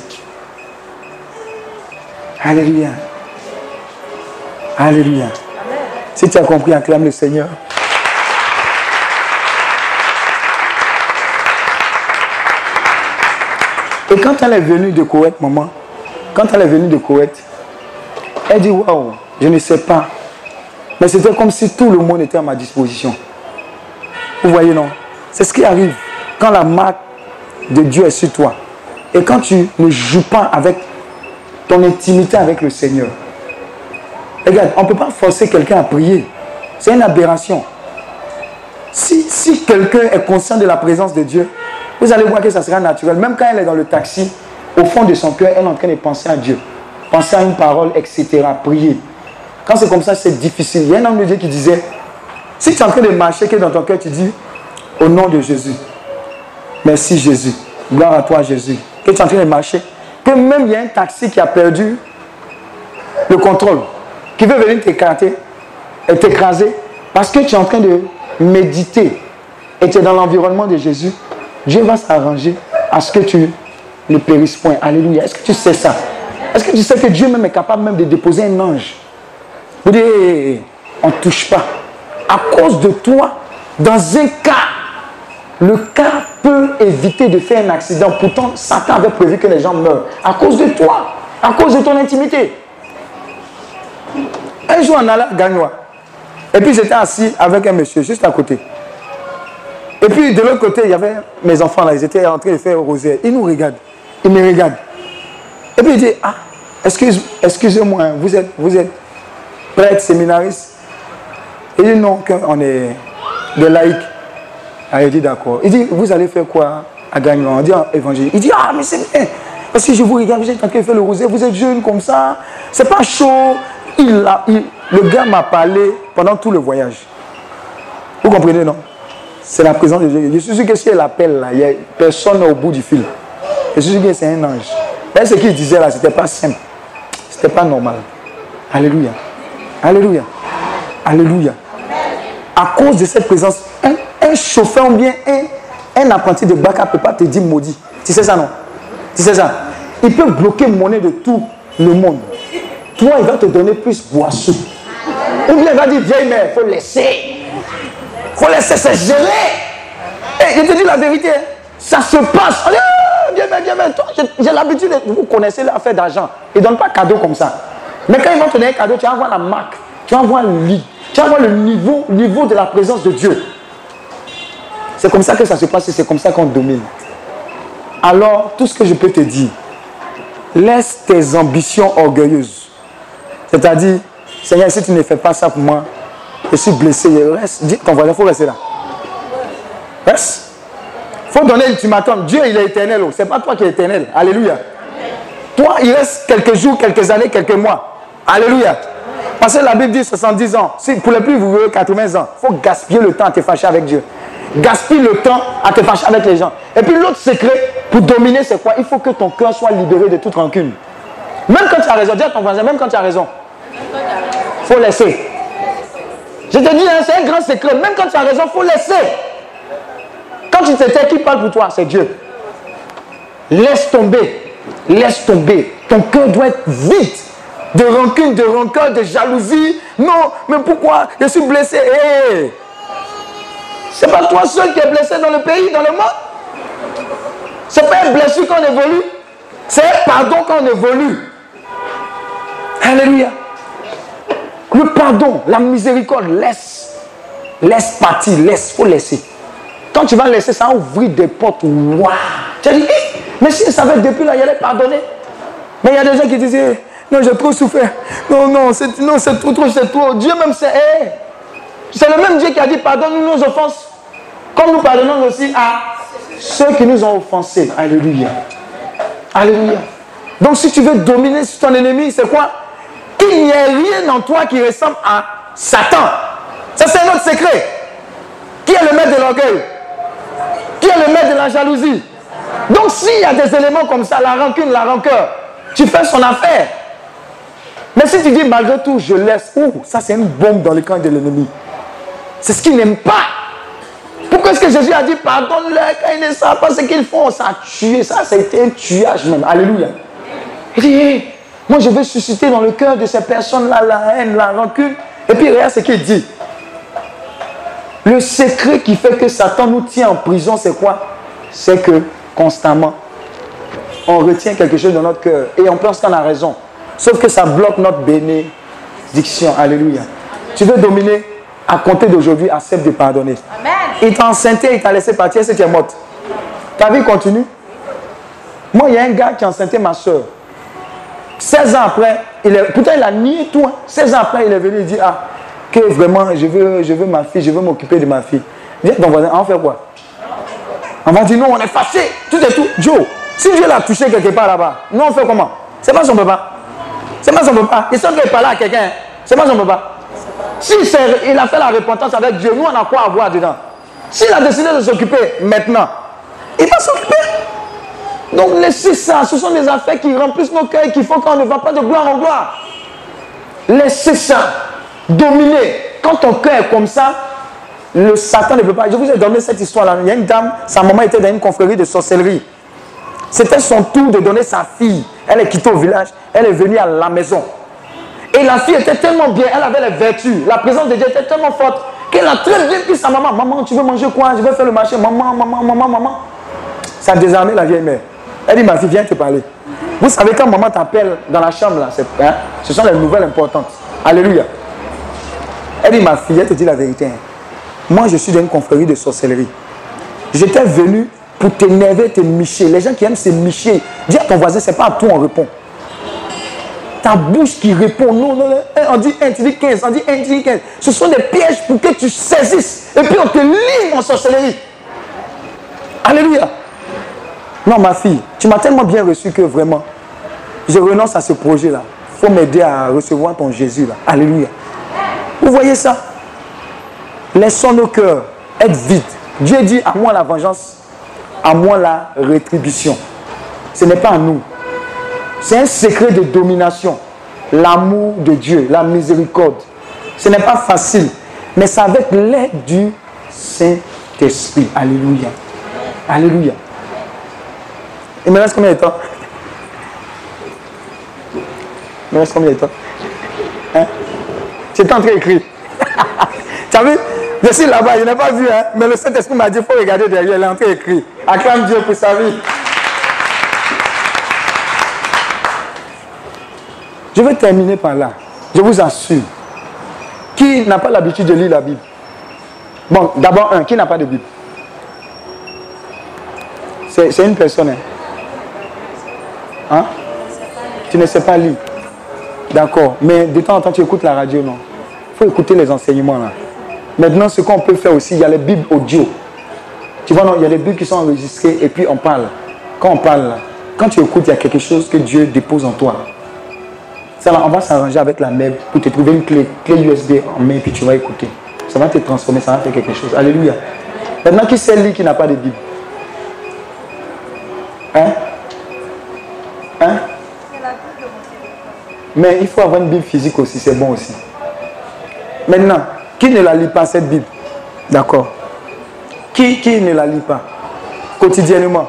Alléluia. Alléluia. Si tu as compris, acclame le Seigneur. Et quand elle est venue de Koweït, maman, quand elle est venue de Koweït, elle dit Waouh, je ne sais pas. Mais c'était comme si tout le monde était à ma disposition. Vous voyez, non? C'est ce qui arrive quand la marque de Dieu est sur toi. Et quand tu ne joues pas avec ton intimité avec le Seigneur. Regarde, on ne peut pas forcer quelqu'un à prier. C'est une aberration. Si, si quelqu'un est conscient de la présence de Dieu, vous allez voir que ça sera naturel. Même quand elle est dans le taxi, au fond de son cœur, elle est en train de penser à Dieu. Penser à une parole, etc. Prier. Quand c'est comme ça, c'est difficile. Il y a un homme de Dieu qui disait, si tu es en train de marcher, que dans ton cœur, tu dis, au nom de Jésus, merci Jésus, gloire à toi Jésus, que tu es en train de marcher, que même il y a un taxi qui a perdu le contrôle, qui veut venir t'écarter et t'écraser, parce que tu es en train de méditer et tu es dans l'environnement de Jésus, Dieu va s'arranger à ce que tu ne périsses point. Alléluia. Est-ce que tu sais ça? Est-ce que tu sais que Dieu même est capable même de déposer un ange? Vous dites, on ne touche pas. À cause de toi, dans un cas, le cas peut éviter de faire un accident. Pourtant, Satan avait prévu que les gens meurent. À cause de toi, à cause de ton intimité. Un jour, on allait à Gagnois. Et puis, j'étais assis avec un monsieur juste à côté. Et puis de l'autre côté, il y avait mes enfants là, ils étaient en train de faire rosaire. Ils nous regardent. Ils me regardent. Et puis il dit, ah, excuse, excusez-moi, vous êtes, vous êtes prêtre, séminariste Il dit non, on est des laïcs. Ah, il dit d'accord. Il dit, vous allez faire quoi à Gagnon? On dit évangile. Il dit, ah, mais c'est bien. Parce que je vous regarde, vous êtes en train de faire le rosaire, vous êtes jeune comme ça, c'est pas chaud. Il a, le gars m'a parlé pendant tout le voyage. Vous comprenez, non? C'est la présence de Dieu. Je suis sûr que si elle appelle là, il n'y a personne au bout du fil. Je suis sûr que c'est un ange. Ce qu'il disait là, ce n'était pas simple. Ce n'était pas normal. Alléluia. Alléluia. Alléluia. À cause de cette présence, un, chauffeur ou bien un, apprenti de Baka ne peut pas te dire maudit. Tu sais ça, non? Tu sais ça? Il peut bloquer monnaie de tout le monde. Toi, il va te donner plus boisson. Ou bien il va dire, viens, mais il faut laisser faut laisser se gérer. Et je te dis la vérité, ça se passe. Allez, viens, viens, viens. J'ai l'habitude, de, vous connaissez l'affaire d'argent. Ils ne donnent pas cadeau comme ça. Mais quand ils vont te donner un cadeau, tu vas voir la marque, tu vas voir le lit, tu vas voir le niveau, niveau de la présence de Dieu. C'est comme ça que ça se passe et c'est comme ça qu'on domine. Alors, tout ce que je peux te dire, laisse tes ambitions orgueilleuses. C'est-à-dire, Seigneur, si tu ne fais pas ça pour moi, je suis blessé, reste. Dis ton voisin, il faut rester là. Reste. Il faut donner l'ultimatum. Dieu, il est éternel. Ce n'est pas toi qui es éternel. Alléluia. Toi, il reste quelques jours, quelques années, quelques mois. Alléluia. Parce que la Bible dit 70 ans. Si pour les plus, vous voulez 80 ans. Il faut gaspiller le temps à te fâcher avec Dieu. Gaspille le temps à te fâcher avec les gens. Et puis l'autre secret pour dominer, c'est quoi? Il faut que ton cœur soit libéré de toute rancune. Même quand tu as raison, dis à ton voisin, même quand tu as raison. Il faut laisser. Je te dis, hein, c'est un grand secret. Même quand tu as raison, il faut laisser. Quand tu te tais, qui parle pour toi? C'est Dieu. Laisse tomber. Laisse tomber. Ton cœur doit être vide de rancune, de rancœur, de jalousie. Non, mais pourquoi? Je suis blessé. Hey. C'est pas toi seul qui es blessé dans le pays, dans le monde? C'est pas une blessure qu'on évolue. C'est un pardon qu'on évolue. Alléluia. Le pardon, la miséricorde, laisse. Laisse partir, laisse, faut laisser. Quand tu vas laisser, ça ouvrir des portes. Waouh! Tu as dit, eh, mais si je savais depuis là, il allait pardonner. Mais il y a des gens qui disent, eh, non, j'ai trop souffert. Non, non, c'est, non, c'est trop, trop, c'est trop. Dieu même sait, eh, c'est le même Dieu qui a dit, pardonne-nous nos offenses. Comme nous pardonnons aussi à ceux qui nous ont offensés. Alléluia. Alléluia. Donc si tu veux dominer ton ennemi, c'est quoi? Qu'il n'y ait rien en toi qui ressemble à Satan. Ça, c'est un autre secret. Qui est le maître de l'orgueil? Qui est le maître de la jalousie? Donc, s'il y a des éléments comme ça, la rancune, la rancœur, tu fais son affaire. Mais si tu dis malgré tout, je laisse, oh, ça c'est une bombe dans le camp de l'ennemi. C'est ce qu'il n'aime pas. Pourquoi est-ce que Jésus a dit pardonne-leur quand ils ne savent pas ce qu'ils font? Ça a tué, ça, ça a été un tuage même. Alléluia. Il moi je veux susciter dans le cœur de ces personnes-là la haine, la rancune. Et puis regarde ce qu'il dit. Le secret qui fait que Satan nous tient en prison, c'est quoi? C'est que constamment, on retient quelque chose dans notre cœur et on pense qu'on a raison. Sauf que ça bloque notre bénédiction. Alléluia. Tu veux dominer? À compter d'aujourd'hui, accepte de pardonner. Amen. Il t'a enceinté, il t'a laissé partir, c'est tu es morte? Ta vie continue? Moi, il y a un gars qui a enceinté ma soeur. 16 ans après, il est, pourtant il a nié tout. 16 hein. ans après, il est venu, dit, ah, que vraiment, je veux, je veux ma fille, je veux m'occuper de ma fille. Viens ton voisin, on fait quoi? On va dire, non, on est fâché, tout est tout. Joe, si Dieu l'a touché quelque part là-bas, nous on fait comment? C'est pas son papa. C'est pas son papa. Il semble qu'il parle à quelqu'un. C'est pas son papa. Si il a fait la repentance avec Dieu, nous on a quoi à voir dedans? S'il a décidé de s'occuper maintenant, il va s'occuper. Donc laissez ça, ce sont des affaires qui remplissent nos cœurs et qui font qu'on ne va pas de gloire en gloire. Laissez ça dominer. Quand ton cœur est comme ça, le Satan ne peut pas. Je vous ai donné cette histoire-là. Il y a une dame, sa maman était dans une confrérie de sorcellerie. C'était son tour de donner sa fille. Elle est quittée au village. Elle est venue à la maison. Et la fille était tellement bien, elle avait les vertus. La présence de Dieu était tellement forte qu'elle a très bien pris sa maman. Maman, tu veux manger quoi? Je vais faire le marché. Maman, maman, maman, maman. Ça a désarmé la vieille mère. Elle dit, ma fille, viens te parler. Vous savez, quand maman t'appelle dans la chambre, là, hein, ce sont les nouvelles importantes. Alléluia. Elle dit, ma fille, elle te dit la vérité. Hein. Moi, je suis dans une confrérie de sorcellerie. J'étais venu pour t'énerver, te micher. Les gens qui aiment se micher, dis à ton voisin, c'est pas à tout on répond. Ta bouche qui répond, non, non, non, on dit 1, tu dis 15, on dit 1, tu dis 15. Ce sont des pièges pour que tu saisisses. Et puis on te livre en sorcellerie. Alléluia. Non, ma fille, tu m'as tellement bien reçu que vraiment, je renonce à ce projet-là. Il faut m'aider à recevoir ton Jésus là. Alléluia. Vous voyez ça? Laissons nos cœurs être vides. Dieu dit à moi la vengeance, à moi la rétribution. Ce n'est pas à nous. C'est un secret de domination. L'amour de Dieu, la miséricorde. Ce n'est pas facile, mais c'est avec l'aide du Saint-Esprit. Alléluia. Alléluia. Il me reste combien de temps Il me reste combien de temps hein? Es en train d'écrire. tu as vu Je suis là-bas, je n'ai pas vu, hein? mais le Saint-Esprit m'a dit il faut regarder derrière, il est en train d'écrire. Acclame Dieu pour sa vie. Je vais terminer par là. Je vous assure. Qui n'a pas l'habitude de lire la Bible? Bon, d'abord, un, qui n'a pas de Bible? C'est une personne. Hein? Hein? Tu ne sais pas lire. D'accord. Mais de temps en temps, tu écoutes la radio, non? Il faut écouter les enseignements là. Maintenant, ce qu'on peut faire aussi, il y a les Bibles audio. Tu vois, non, il y a les Bibles qui sont enregistrées et puis on parle. Quand on parle, quand tu écoutes, il y a quelque chose que Dieu dépose en toi on va s'arranger avec la mère pour te trouver une clé, clé USB en main, puis tu vas écouter. Ça va te transformer, ça va faire quelque chose. Alléluia. Maintenant, qui c'est lui qui n'a pas de Bible? Hein? Hein? Mais il faut avoir une Bible physique aussi, c'est bon aussi. Maintenant, qui ne la lit pas cette Bible? D'accord. Qui, qui ne la lit pas? Quotidiennement.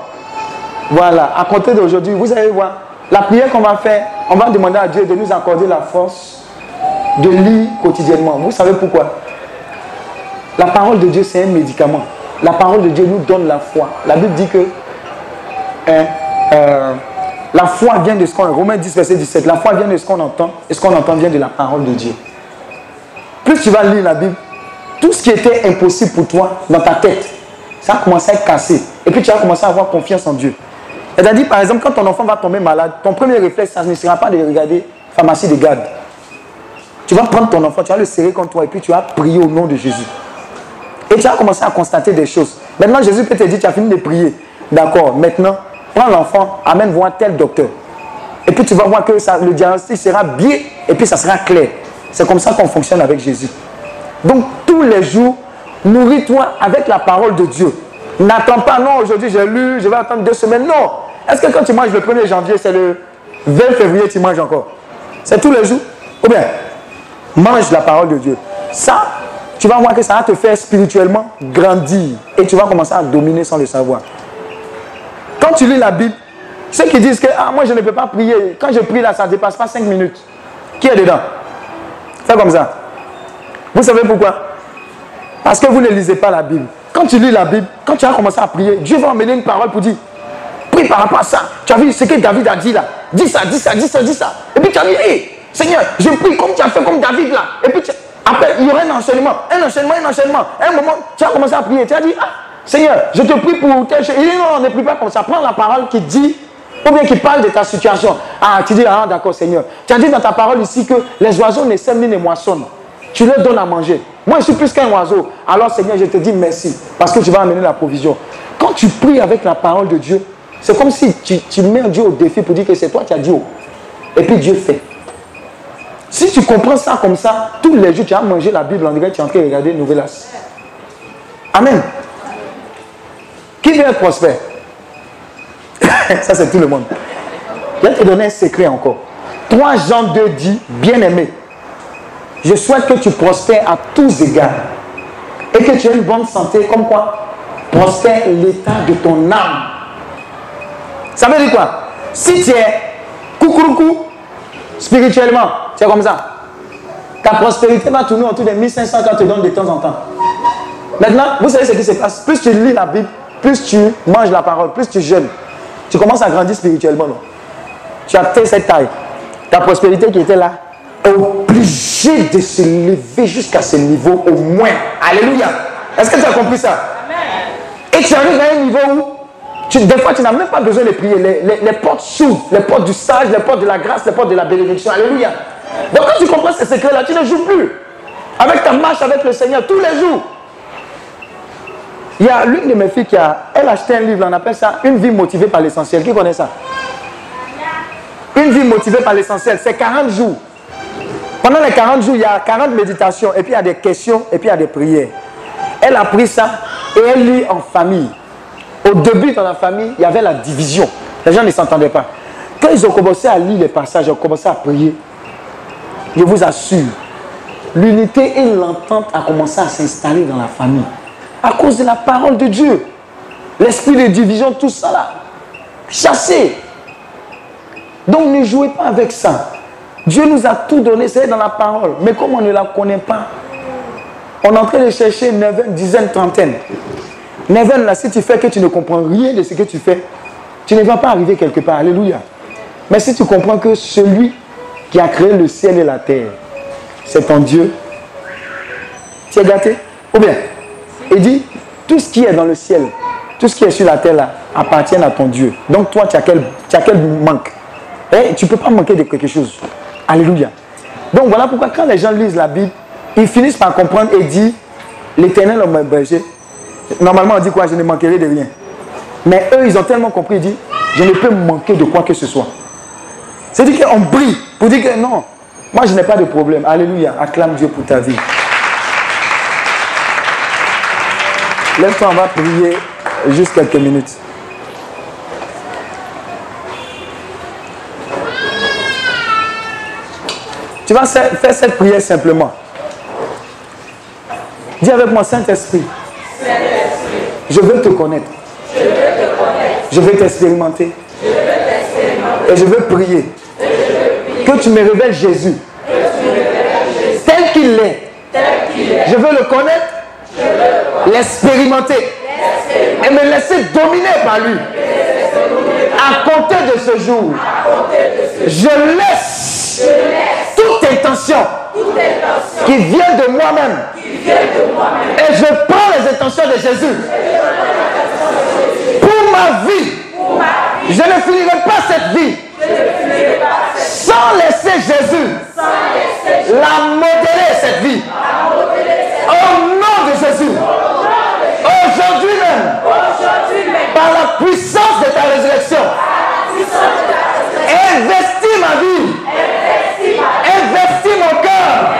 Voilà, à compter d'aujourd'hui, vous allez voir, la prière qu'on va faire, on va demander à Dieu de nous accorder la force de lire quotidiennement. Vous savez pourquoi? La parole de Dieu, c'est un médicament. La parole de Dieu nous donne la foi. La Bible dit que hein, euh, la foi vient de ce qu'on entend. Romains 10, verset 17. La foi vient de ce qu'on entend. Et ce qu'on entend vient de la parole de Dieu. Plus tu vas lire la Bible, tout ce qui était impossible pour toi dans ta tête, ça va commencer à être cassé. Et puis tu vas commencer à avoir confiance en Dieu. C'est-à-dire, par exemple, quand ton enfant va tomber malade, ton premier réflexe, ça ne sera pas de regarder pharmacie de garde. Tu vas prendre ton enfant, tu vas le serrer contre toi et puis tu vas prier au nom de Jésus. Et tu vas commencer à constater des choses. Maintenant, Jésus peut te dire, tu as fini de prier. D'accord, maintenant, prends l'enfant, amène voir tel docteur. Et puis tu vas voir que le diagnostic sera bien et puis ça sera clair. C'est comme ça qu'on fonctionne avec Jésus. Donc, tous les jours, nourris-toi avec la parole de Dieu. N'attends pas, non, aujourd'hui j'ai lu, je vais attendre deux semaines. Non, est-ce que quand tu manges le 1er janvier, c'est le 20 février tu manges encore? C'est tous les jours? Ou bien, mange la parole de Dieu. Ça, tu vas voir que ça va te faire spirituellement grandir. Et tu vas commencer à dominer sans le savoir. Quand tu lis la Bible, ceux qui disent que ah, moi je ne peux pas prier, quand je prie là, ça ne dépasse pas 5 minutes. Qui est dedans? Fais comme ça. Vous savez pourquoi? Parce que vous ne lisez pas la Bible. Quand tu lis la Bible, quand tu as commencé à prier, Dieu va emmener une parole pour dire Prie par rapport à ça. Tu as vu ce que David a dit là? Dis ça, dis ça, dis ça, dis ça. Et puis tu as dit Hé, Seigneur, je prie comme tu as fait comme David là. Et puis après, il y aura un enchaînement, un enchaînement, un enchaînement. Un moment, tu as commencé à prier. Tu as dit Ah, Seigneur, je te prie pour tel chose. Il dit Non, ne prie pas comme ça. Prends la parole qui dit ou bien qui parle de ta situation. Ah, tu dis, ah, d'accord, Seigneur. Tu as dit dans ta parole ici que les oiseaux ne sèment ni ne moissonnent. Tu leur donnes à manger. Moi, je suis plus qu'un oiseau. Alors, Seigneur, je te dis merci parce que tu vas amener la provision. Quand tu pries avec la parole de Dieu, c'est comme si tu, mets Dieu au défi pour dire que c'est toi qui as dit. Et puis Dieu fait. Si tu comprends ça comme ça, tous les jours, tu as mangé la Bible, en dirait tu es en train de regarder Novelas. Amen. Qui veut être prospère? Ça, c'est tout le monde. Je vais te donner un secret encore. 3 Jean 2 dit, bien-aimé, je souhaite que tu prospères à tous égards et que tu aies une bonne santé, comme quoi? Prospère l'état de ton âme. Ça veut dire quoi? Si tu es coucou spirituellement, tu es comme ça. Ta prospérité va tourner autour des 1500 quand tu te donnes de temps en temps. Maintenant, vous savez ce qui se passe. Plus tu lis la Bible, plus tu manges la parole, plus tu jeûnes. Tu commences à grandir spirituellement. Tu as fait cette taille. Ta prospérité qui était là est obligée de se lever jusqu'à ce niveau au moins. Alléluia. Est-ce que tu as compris ça? Et tu arrives à un niveau où, des fois, tu n'as même pas besoin de prier. Les, portes s'ouvrent. Les portes du sage, les portes de la grâce, les portes de la bénédiction. Alléluia. Donc quand tu comprends ces secrets-là, tu ne joues plus. Avec ta marche avec le Seigneur tous les jours. Il y a l'une de mes filles qui a, elle a acheté un livre, on appelle ça Une vie motivée par l'essentiel. Qui connaît ça? Une vie motivée par l'essentiel, c'est 40 jours. Pendant les 40 jours, il y a 40 méditations, et puis il y a des questions, et puis il y a des prières. Elle a pris ça et elle lit en famille. Au début, dans la famille, il y avait la division. Les gens ne s'entendaient pas. Quand ils ont commencé à lire les passages, ils ont commencé à prier. Je vous assure, l'unité et l'entente a commencé à s'installer dans la famille à cause de la parole de Dieu. L'esprit de division, tout ça là. Chassé. Donc ne jouez pas avec ça. Dieu nous a tout donné, c'est dans la parole. Mais comme on ne la connaît pas, on est en train de chercher neuvaine, dizaine, trentaine. Neuvaine, là, si tu fais que tu ne comprends rien de ce que tu fais, tu ne vas pas arriver quelque part. Alléluia. Mais si tu comprends que celui qui a créé le ciel et la terre, c'est ton Dieu, tu es gâté Ou bien? Il dit, tout ce qui est dans le ciel, tout ce qui est sur la terre là, appartient à ton Dieu. Donc toi, tu as quel, tu as quel manque? Et tu ne peux pas manquer de quelque chose. Alléluia. Donc voilà pourquoi quand les gens lisent la Bible, ils finissent par comprendre et disent, l'éternel est mon. Normalement, on dit quoi? Je ne manquerai de rien. Mais eux, ils ont tellement compris, ils disent, je ne peux manquer de quoi que ce soit. C'est-à-dire qu'on brille pour dire que non, moi je n'ai pas de problème. Alléluia. Acclame Dieu pour ta vie. Lève-toi, on va prier juste quelques minutes. Tu vas faire cette prière simplement. Dis avec moi, Saint-Esprit. Je veux te connaître. Je veux t'expérimenter. Et je veux prier. Que tu me révèles Jésus. Tel qu'il est. Je veux le connaître l'expérimenter et me laisser dominer par lui. À compter de ce jour, je laisse toute intention qui vient de moi-même et je prends les intentions de Jésus pour ma vie. Je ne finirai pas cette vie sans laisser Jésus la modeler cette vie. Aujourd'hui même. Par la puissance de ta résurrection. Investis ma vie. Investis mon cœur.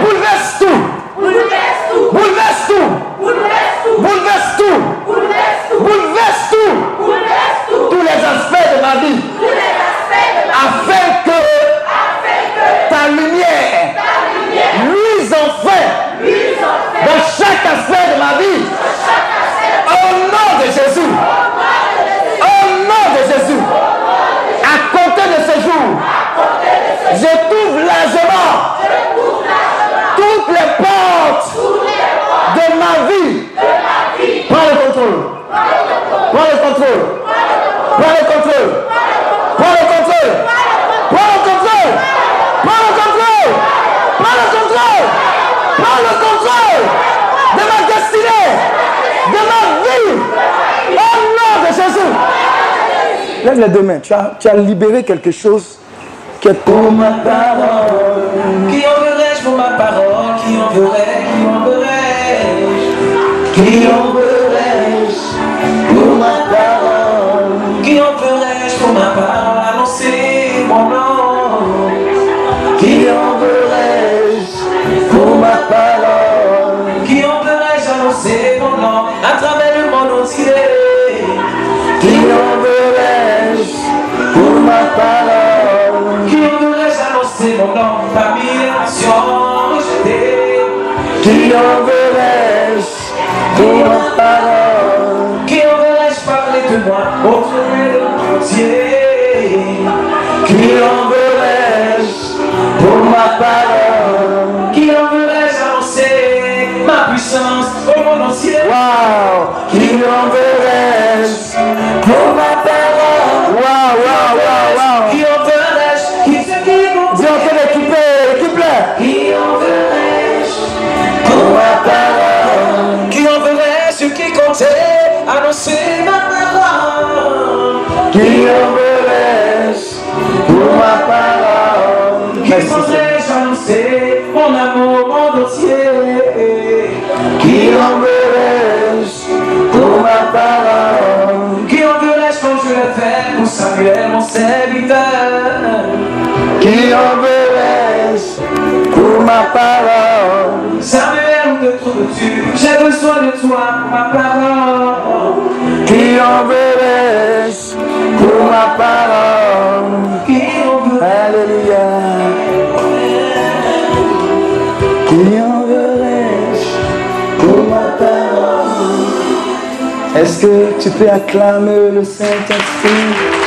Bouleverse tout. Bouleverse tout. Bouleverse tout. Bouleverse tout. Bouleverse tout. Tous les aspects de ma vie. chaque aspect de ma vie. Au nom de Jésus. Au nom de Jésus. À compter de ce jour, je trouve largement toutes les portes de ma vie. Prends le contrôle. Prends le contrôle. Prends le contrôle. Lève les deux mains. Tu as, tu as libéré quelque chose qui est pour ma parole. Qui enverrai-je pour ma parole? Wow. Qui enverrai-je pour ma parole? Wow, wow, wow, wow. Qui enverrai-je Qui Dis encore équipé, équipe-les. Qui enverrai-je pour ma parole? Qui enverrai-je qui comptait annoncer ma parole? Qui enverrai-je pour ma parole. Samuel, où te trouves-tu J'ai besoin de toi pour ma parole. Qui enverrai-je pour ma parole. Qui enverrai Alléluia. Qui pour ma parole. Est-ce que tu peux acclamer le Saint-Esprit?